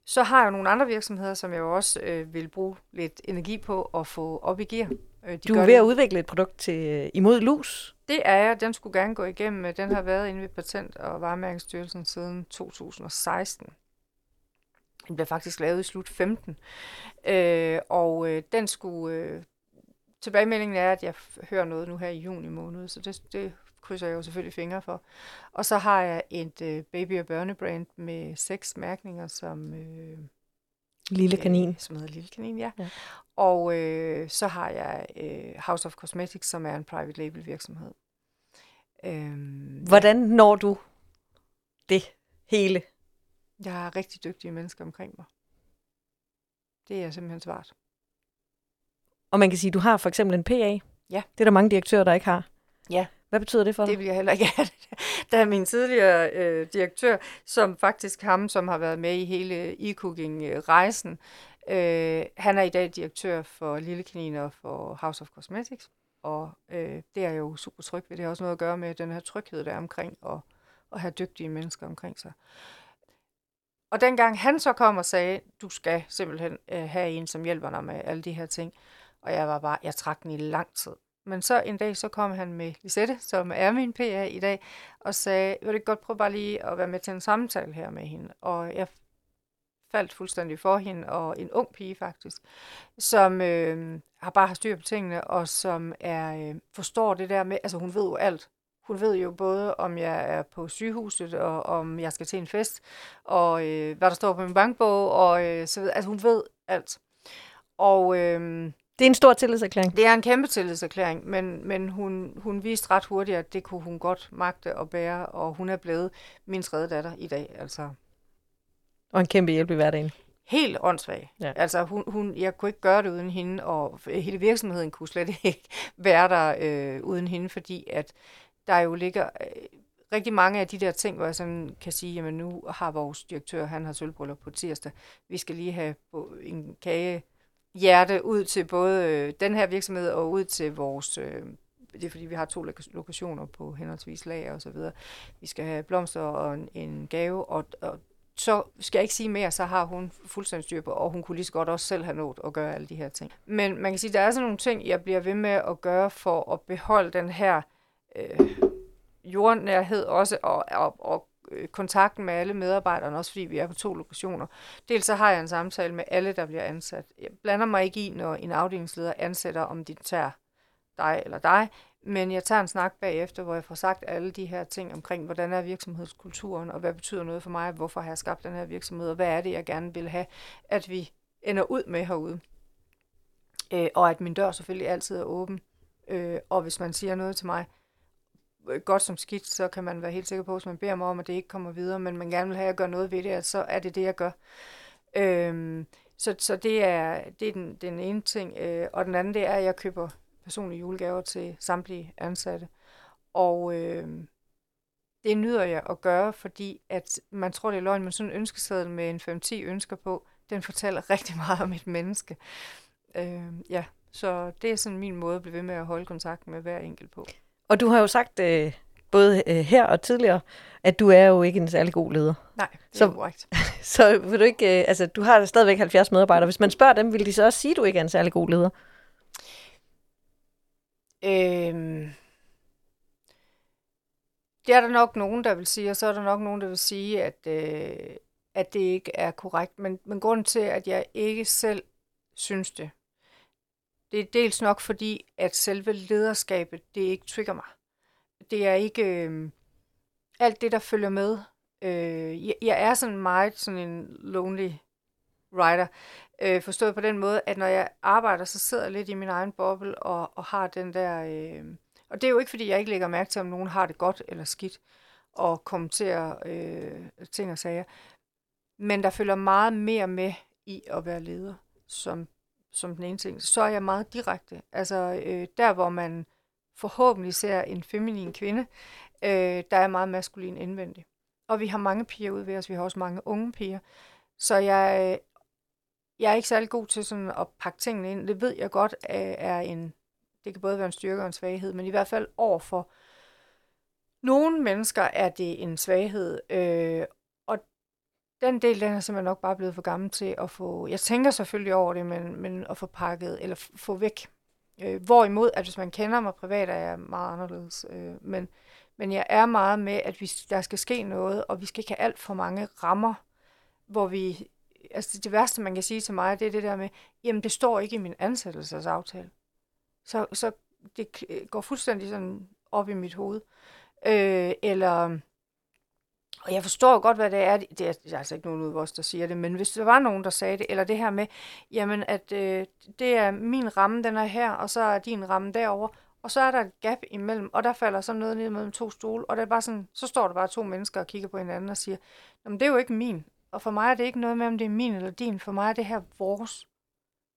Så har jeg nogle andre virksomheder, som jeg jo også øh, vil bruge lidt energi på at få op i gear. Øh, de du er ved det. at udvikle et produkt til øh, imod lus? Det er jeg. Den skulle gerne gå igennem. Den har været inde ved Patent- og Varemærkningsstyrelsen siden 2016. Den blev faktisk lavet i slut 15. Øh, og øh, den skulle... Øh, tilbagemeldingen er, at jeg hører noget nu her i juni måned, så det, det krydser jeg jo selvfølgelig fingre for. Og så har jeg et øh, baby- og børnebrand med seks mærkninger, som... Øh, Lille kanin. Øh, som hedder Lille Kanin, ja. ja. Og øh, så har jeg øh, House of Cosmetics, som er en private label virksomhed. Øhm, Hvordan når du det hele? Jeg har rigtig dygtige mennesker omkring mig. Det er simpelthen svært. Og man kan sige, at du har for eksempel en PA. Ja. Det er der mange direktører, der ikke har. Ja. Hvad betyder det for dig? Det vil jeg heller ikke *laughs* have. Der er min tidligere øh, direktør, som faktisk ham, som har været med i hele e-cooking-rejsen. Øh, han er i dag direktør for Lille Kanin og for House of Cosmetics. Og øh, det er jo super tryg ved. Det har også noget at gøre med den her tryghed, der er omkring og at have dygtige mennesker omkring sig. Og dengang han så kom og sagde, du skal simpelthen øh, have en, som hjælper dig med alle de her ting. Og jeg var bare, jeg trak den i lang tid. Men så en dag, så kom han med Lisette, som er min PA i dag, og sagde, vil du godt prøve bare lige at være med til en samtale her med hende? Og jeg faldt fuldstændig for hende, og en ung pige faktisk, som øh, har bare har styr på tingene, og som er øh, forstår det der med, altså hun ved jo alt. Hun ved jo både, om jeg er på sygehuset, og om jeg skal til en fest, og øh, hvad der står på min bankbog, og øh, så videre. Altså hun ved alt. Og øh, det er en stor tillidserklæring. Det er en kæmpe tillidserklæring, men, men hun, hun viste ret hurtigt, at det kunne hun godt magte og bære, og hun er blevet min tredje datter i dag. Altså. Og en kæmpe hjælp i hverdagen. Helt åndssvag. Ja. Altså, hun, hun, jeg kunne ikke gøre det uden hende, og hele virksomheden kunne slet *laughs* ikke være der øh, uden hende, fordi at der jo ligger øh, rigtig mange af de der ting, hvor jeg sådan kan sige, jamen nu har vores direktør, han har sølvbryllup på tirsdag, vi skal lige have en kage hjerte ud til både øh, den her virksomhed og ud til vores... Øh, det er fordi, vi har to lokationer på henholdsvis lager og så videre. Vi skal have blomster og en, en gave, og, og så skal jeg ikke sige mere, så har hun fuldstændig styr på, og hun kunne lige så godt også selv have nået at gøre alle de her ting. Men man kan sige, der er sådan nogle ting, jeg bliver ved med at gøre for at beholde den her øh, jordnærhed også, og, og, og Øh, kontakten med alle medarbejderne, også fordi vi er på to lokationer. Dels så har jeg en samtale med alle, der bliver ansat. Jeg blander mig ikke i, når en afdelingsleder ansætter, om de tager dig eller dig, men jeg tager en snak bagefter, hvor jeg får sagt alle de her ting omkring, hvordan er virksomhedskulturen, og hvad betyder noget for mig, hvorfor har jeg skabt den her virksomhed, og hvad er det, jeg gerne vil have, at vi ender ud med herude. Øh, og at min dør selvfølgelig altid er åben. Øh, og hvis man siger noget til mig, Øh, godt som skidt, så kan man være helt sikker på, hvis man beder mig om, at det ikke kommer videre, men man gerne vil have, at gøre noget ved det, så er det det, jeg gør. Øhm, så, så det er, det er den, den ene ting. Øh, og den anden, det er, at jeg køber personlige julegaver til samtlige ansatte. Og øh, det nyder jeg at gøre, fordi at man tror, det er løgn, men sådan en ønskeseddel med en 5-10 ønsker på, den fortæller *laughs* rigtig meget om et menneske. Øh, ja, så det er sådan min måde at blive ved med at holde kontakt med hver enkelt på. Og du har jo sagt, øh, både øh, her og tidligere, at du er jo ikke en særlig god leder. Nej, det er så, korrekt. *laughs* Så vil du ikke, øh, altså du har stadigvæk 70 medarbejdere. Hvis man spørger dem, vil de så også sige, at du ikke er en særlig god leder? Øhm, det er der nok nogen, der vil sige, og så er der nok nogen, der vil sige, at, øh, at det ikke er korrekt. Men, men grunden til, at jeg ikke selv synes det, det er dels nok fordi, at selve lederskabet, det ikke trigger mig. Det er ikke øh, alt det, der følger med. Øh, jeg, jeg er sådan meget sådan en lonely writer. Øh, forstået på den måde, at når jeg arbejder, så sidder jeg lidt i min egen boble og, og har den der... Øh, og det er jo ikke, fordi jeg ikke lægger mærke til, om nogen har det godt eller skidt, og kommenterer øh, ting og sager. Men der følger meget mere med i at være leder, som, som den ene ting. Så er jeg meget direkte. Altså øh, der, hvor man forhåbentlig ser en feminin kvinde, øh, der er meget maskulin indvendig. Og vi har mange piger ude ved os, vi har også mange unge piger. Så jeg øh, jeg er ikke særlig god til sådan at pakke tingene ind. Det ved jeg godt øh, er en, det kan både være en styrke og en svaghed, men i hvert fald over for nogle mennesker er det en svaghed. Øh, den del, den er simpelthen nok bare blevet for gammel til at få, jeg tænker selvfølgelig over det, men, men at få pakket, eller få væk. Øh, hvorimod, at hvis man kender mig privat, er jeg meget anderledes. Øh, men, men jeg er meget med, at vi, der skal ske noget, og vi skal ikke have alt for mange rammer, hvor vi altså det værste, man kan sige til mig, det er det der med, jamen det står ikke i min ansættelsesaftale. Så, så det går fuldstændig sådan op i mit hoved. Øh, eller, og jeg forstår godt, hvad det er. Det er, det er altså ikke nogen ud af os, der siger det, men hvis der var nogen, der sagde det, eller det her med, jamen at øh, det er min ramme, den er her, og så er din ramme derover og så er der et gap imellem, og der falder så noget ned mellem to stole, og det er bare sådan, så står der bare to mennesker og kigger på hinanden og siger, jamen det er jo ikke min. Og for mig er det ikke noget med, om det er min eller din. For mig er det her vores.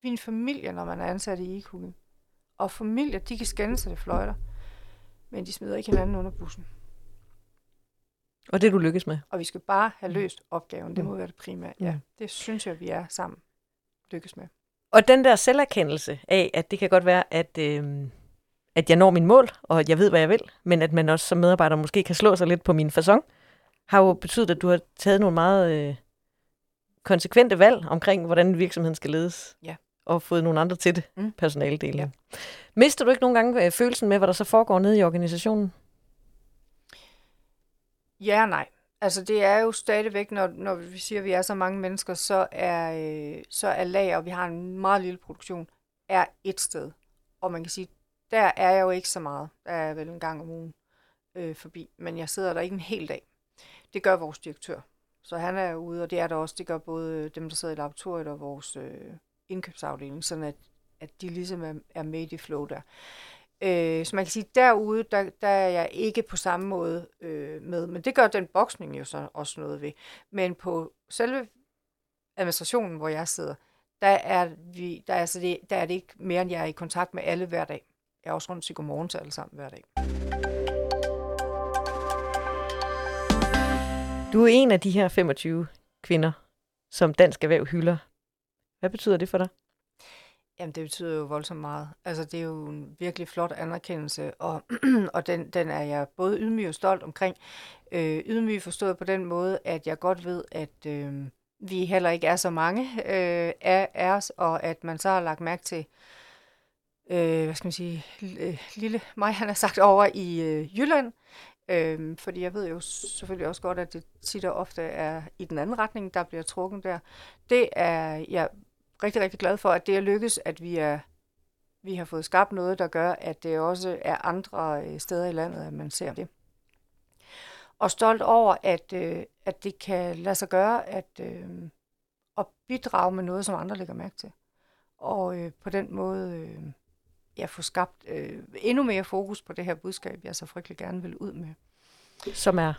Vi er en familie, når man er ansat i e Og familier, de kan skænde sig det fløjter. Men de smider ikke hinanden under bussen. Og det du lykkes med? Og vi skal bare have mm. løst opgaven. Det mm. må være det primære. Ja, mm. det synes jeg, vi er sammen lykkes med. Og den der selverkendelse af, at det kan godt være, at, øh, at jeg når min mål, og at jeg ved, hvad jeg vil, men at man også som medarbejder måske kan slå sig lidt på min façon, har jo betydet, at du har taget nogle meget øh, konsekvente valg omkring, hvordan virksomheden skal ledes. Ja. Og fået nogle andre til det, mm. personaledelen. Ja. Mister du ikke nogle gange øh, følelsen med, hvad der så foregår nede i organisationen? Ja og nej. Altså det er jo stadigvæk, når, når vi siger, at vi er så mange mennesker, så er, øh, så er lager, og vi har en meget lille produktion, er et sted. Og man kan sige, der er jeg jo ikke så meget. Der er vel en gang om ugen øh, forbi. Men jeg sidder der ikke en hel dag. Det gør vores direktør. Så han er ude, og det er der også, det gør både øh, dem, der sidder i laboratoriet og vores øh, indkøbsafdeling, sådan at, at de ligesom er, er med i det flow der. Øh, så man kan sige, derude, der, der er jeg ikke på samme måde øh, med, men det gør den boksning jo så også noget ved. Men på selve administrationen, hvor jeg sidder, der er, vi, der, er, altså det, der er det ikke mere, end jeg er i kontakt med alle hver dag. Jeg er også rundt til godmorgen til alle sammen hver dag. Du er en af de her 25 kvinder, som Dansk Erhverv hylder. Hvad betyder det for dig? Jamen, det betyder jo voldsomt meget. Altså, det er jo en virkelig flot anerkendelse, og, *clears throat* og den, den er jeg både ydmyg og stolt omkring. Øh, ydmyg forstået på den måde, at jeg godt ved, at øh, vi heller ikke er så mange øh, af, af os, og at man så har lagt mærke til, øh, hvad skal man sige, lille mig, han har sagt over i øh, Jylland, øh, fordi jeg ved jo selvfølgelig også godt, at det tit og ofte er i den anden retning, der bliver trukket der. Det er jeg rigtig, rigtig glad for, at det er lykkes, at vi er vi har fået skabt noget, der gør, at det også er andre øh, steder i landet, at man ser det. Og stolt over, at, øh, at det kan lade sig gøre at, øh, at bidrage med noget, som andre lægger mærke til. Og øh, på den måde øh, ja, få skabt øh, endnu mere fokus på det her budskab, jeg så frygtelig gerne vil ud med. Som er?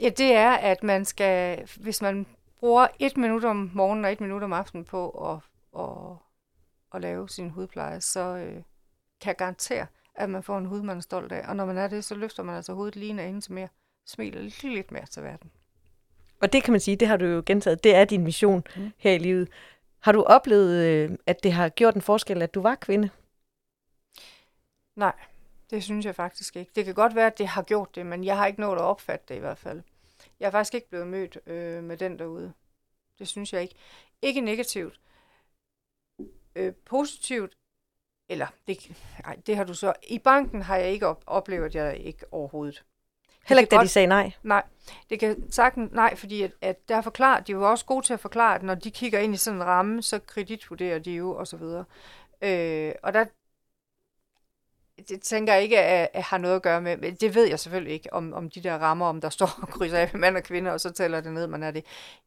Ja, det er, at man skal, hvis man bruger et minut om morgenen og et minut om aftenen på at, at, at lave sin hudpleje, så øh, kan jeg garantere, at man får en hud, man er stolt af. Og når man er det, så løfter man altså hovedet lige en til mere, smiler lidt, lidt mere til verden. Og det kan man sige, det har du jo gentaget, det er din mission mm. her i livet. Har du oplevet, øh, at det har gjort en forskel, at du var kvinde? Nej, det synes jeg faktisk ikke. Det kan godt være, at det har gjort det, men jeg har ikke nået at opfatte det i hvert fald. Jeg er faktisk ikke blevet mødt øh, med den derude. Det synes jeg ikke. Ikke negativt. Øh, positivt, eller det, ej, det har du så... I banken har jeg ikke op, oplevet, at jeg ikke overhovedet. Heller ikke, da godt, de sagde nej? Nej, det kan sagtens nej, fordi at, at der er forklaret, de er jo også gode til at forklare, at når de kigger ind i sådan en ramme, så kreditvurderer de jo, og så videre. Øh, og der, det tænker jeg ikke at, at har noget at gøre med, men det ved jeg selvfølgelig ikke, om, om de der rammer, om der står og krydser af med mand og kvinde, og så tæller det ned, man er det.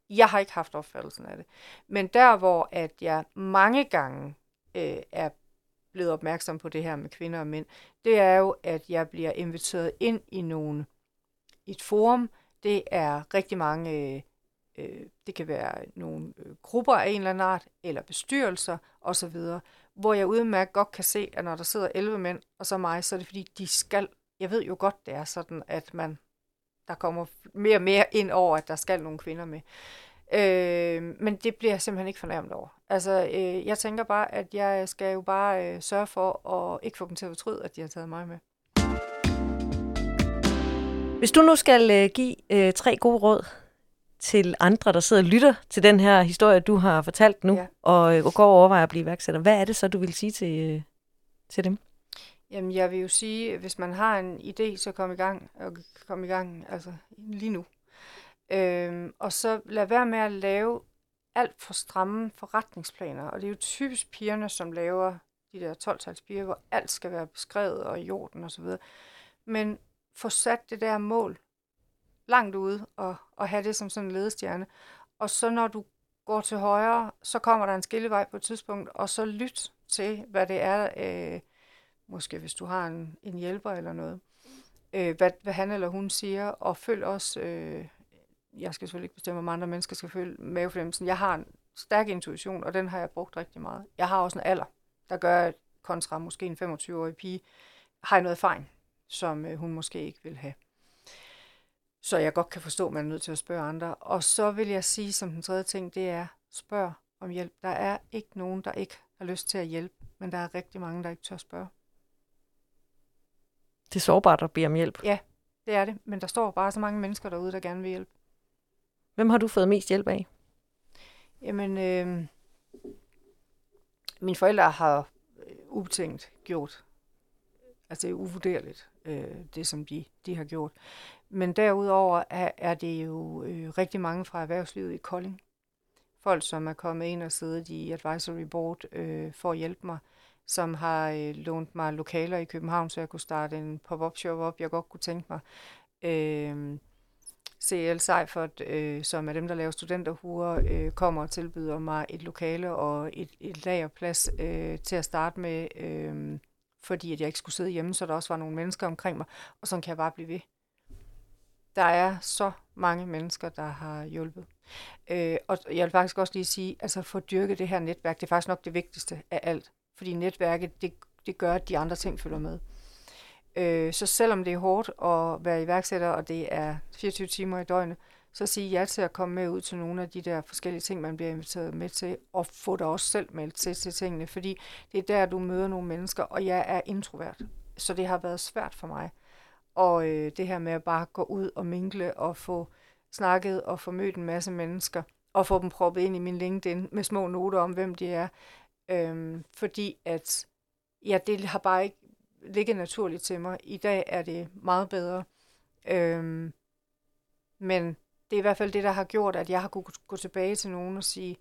Jeg har ikke haft opfattelsen af det. Men der, hvor at jeg mange gange øh, er blevet opmærksom på det her med kvinder og mænd, det er jo, at jeg bliver inviteret ind i nogle, et forum. Det er rigtig mange, øh, øh det kan være nogle øh, grupper af en eller anden art, eller bestyrelser osv., hvor jeg udmærket godt kan se, at når der sidder 11 mænd, og så mig, så er det fordi, de skal, jeg ved jo godt, det er sådan, at man, der kommer mere og mere ind over, at der skal nogle kvinder med. Øh, men det bliver jeg simpelthen ikke fornærmet over. Altså, øh, jeg tænker bare, at jeg skal jo bare øh, sørge for at ikke få dem til at fortryde, at de har taget mig med. Hvis du nu skal øh, give øh, tre gode råd til andre, der sidder og lytter til den her historie, du har fortalt nu, ja. og, øh, og går og overvejer at blive iværksætter. Hvad er det så, du vil sige til, øh, til dem? Jamen, jeg vil jo sige, at hvis man har en idé, så kom i gang, og kom i gang altså, lige nu. Øhm, og så lad være med at lave alt for stramme forretningsplaner. Og det er jo typisk pigerne, som laver de der 12 piger, hvor alt skal være beskrevet og i orden osv. Men få sat det der mål langt ude og, og have det som sådan en ledestjerne. Og så når du går til højre, så kommer der en skillevej på et tidspunkt, og så lyt til, hvad det er, øh, måske hvis du har en, en hjælper eller noget, øh, hvad, hvad han eller hun siger, og følg også, øh, jeg skal selvfølgelig ikke bestemme, om andre mennesker skal følge mavefornemmelsen. Jeg har en stærk intuition, og den har jeg brugt rigtig meget. Jeg har også en alder, der gør, at kontra måske en 25-årig pige, har jeg noget erfaring, som øh, hun måske ikke vil have så jeg godt kan forstå, at man er nødt til at spørge andre. Og så vil jeg sige som den tredje ting, det er, spørg om hjælp. Der er ikke nogen, der ikke har lyst til at hjælpe, men der er rigtig mange, der ikke tør spørge. Det er sårbart at bede om hjælp. Ja, det er det. Men der står bare så mange mennesker derude, der gerne vil hjælpe. Hvem har du fået mest hjælp af? Jamen, øh, mine forældre har øh, ubetænkt gjort. Altså det er uvurderligt, øh, det som de, de har gjort. Men derudover er, er det jo øh, rigtig mange fra erhvervslivet i Kolding. Folk, som er kommet ind og siddet i advisory board øh, for at hjælpe mig, som har øh, lånt mig lokaler i København, så jeg kunne starte en pop-up shop op, jeg godt kunne tænke mig. Øh, CL Seifert, øh, som er dem, der laver studenterhuer, øh, kommer og tilbyder mig et lokale og et, et lagerplads øh, til at starte med, øh, fordi at jeg ikke skulle sidde hjemme, så der også var nogle mennesker omkring mig, og sådan kan jeg bare blive ved. Der er så mange mennesker, der har hjulpet. Øh, og jeg vil faktisk også lige sige, altså få dyrket det her netværk, det er faktisk nok det vigtigste af alt. Fordi netværket, det, det gør, at de andre ting følger med. Øh, så selvom det er hårdt at være iværksætter, og det er 24 timer i døgnet, så sige ja til at komme med ud til nogle af de der forskellige ting, man bliver inviteret med til, og få dig også selv meldt til til tingene, fordi det er der, du møder nogle mennesker, og jeg er introvert, så det har været svært for mig. Og øh, det her med at bare gå ud og mingle og få snakket og få mødt en masse mennesker, og få dem proppet ind i min LinkedIn med små noter om, hvem de er. Øhm, fordi at, ja, det har bare ikke ligget naturligt til mig. I dag er det meget bedre. Øhm, men det er i hvert fald det, der har gjort, at jeg har kunnet gå tilbage til nogen og sige,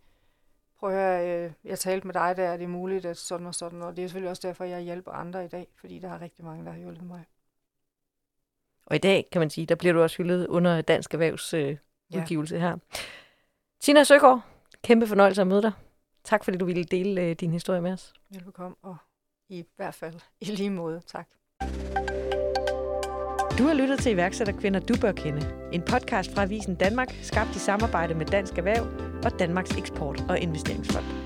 prøv at høre, øh, jeg talte med dig, der er det muligt, at sådan og sådan, og det er selvfølgelig også derfor, jeg hjælper andre i dag, fordi der er rigtig mange, der har hjulpet mig. Og i dag, kan man sige, der bliver du også hyldet under Dansk Erhvervs øh, udgivelse ja. her. Tina Søgaard, kæmpe fornøjelse at møde dig. Tak fordi du ville dele øh, din historie med os. Velbekomme, og i hvert fald i lige måde. Tak. Du har lyttet til iværksætterkvinder, du bør kende. En podcast fra Avisen Danmark, skabt i samarbejde med Dansk Erhverv og Danmarks Eksport- og Investeringsfond.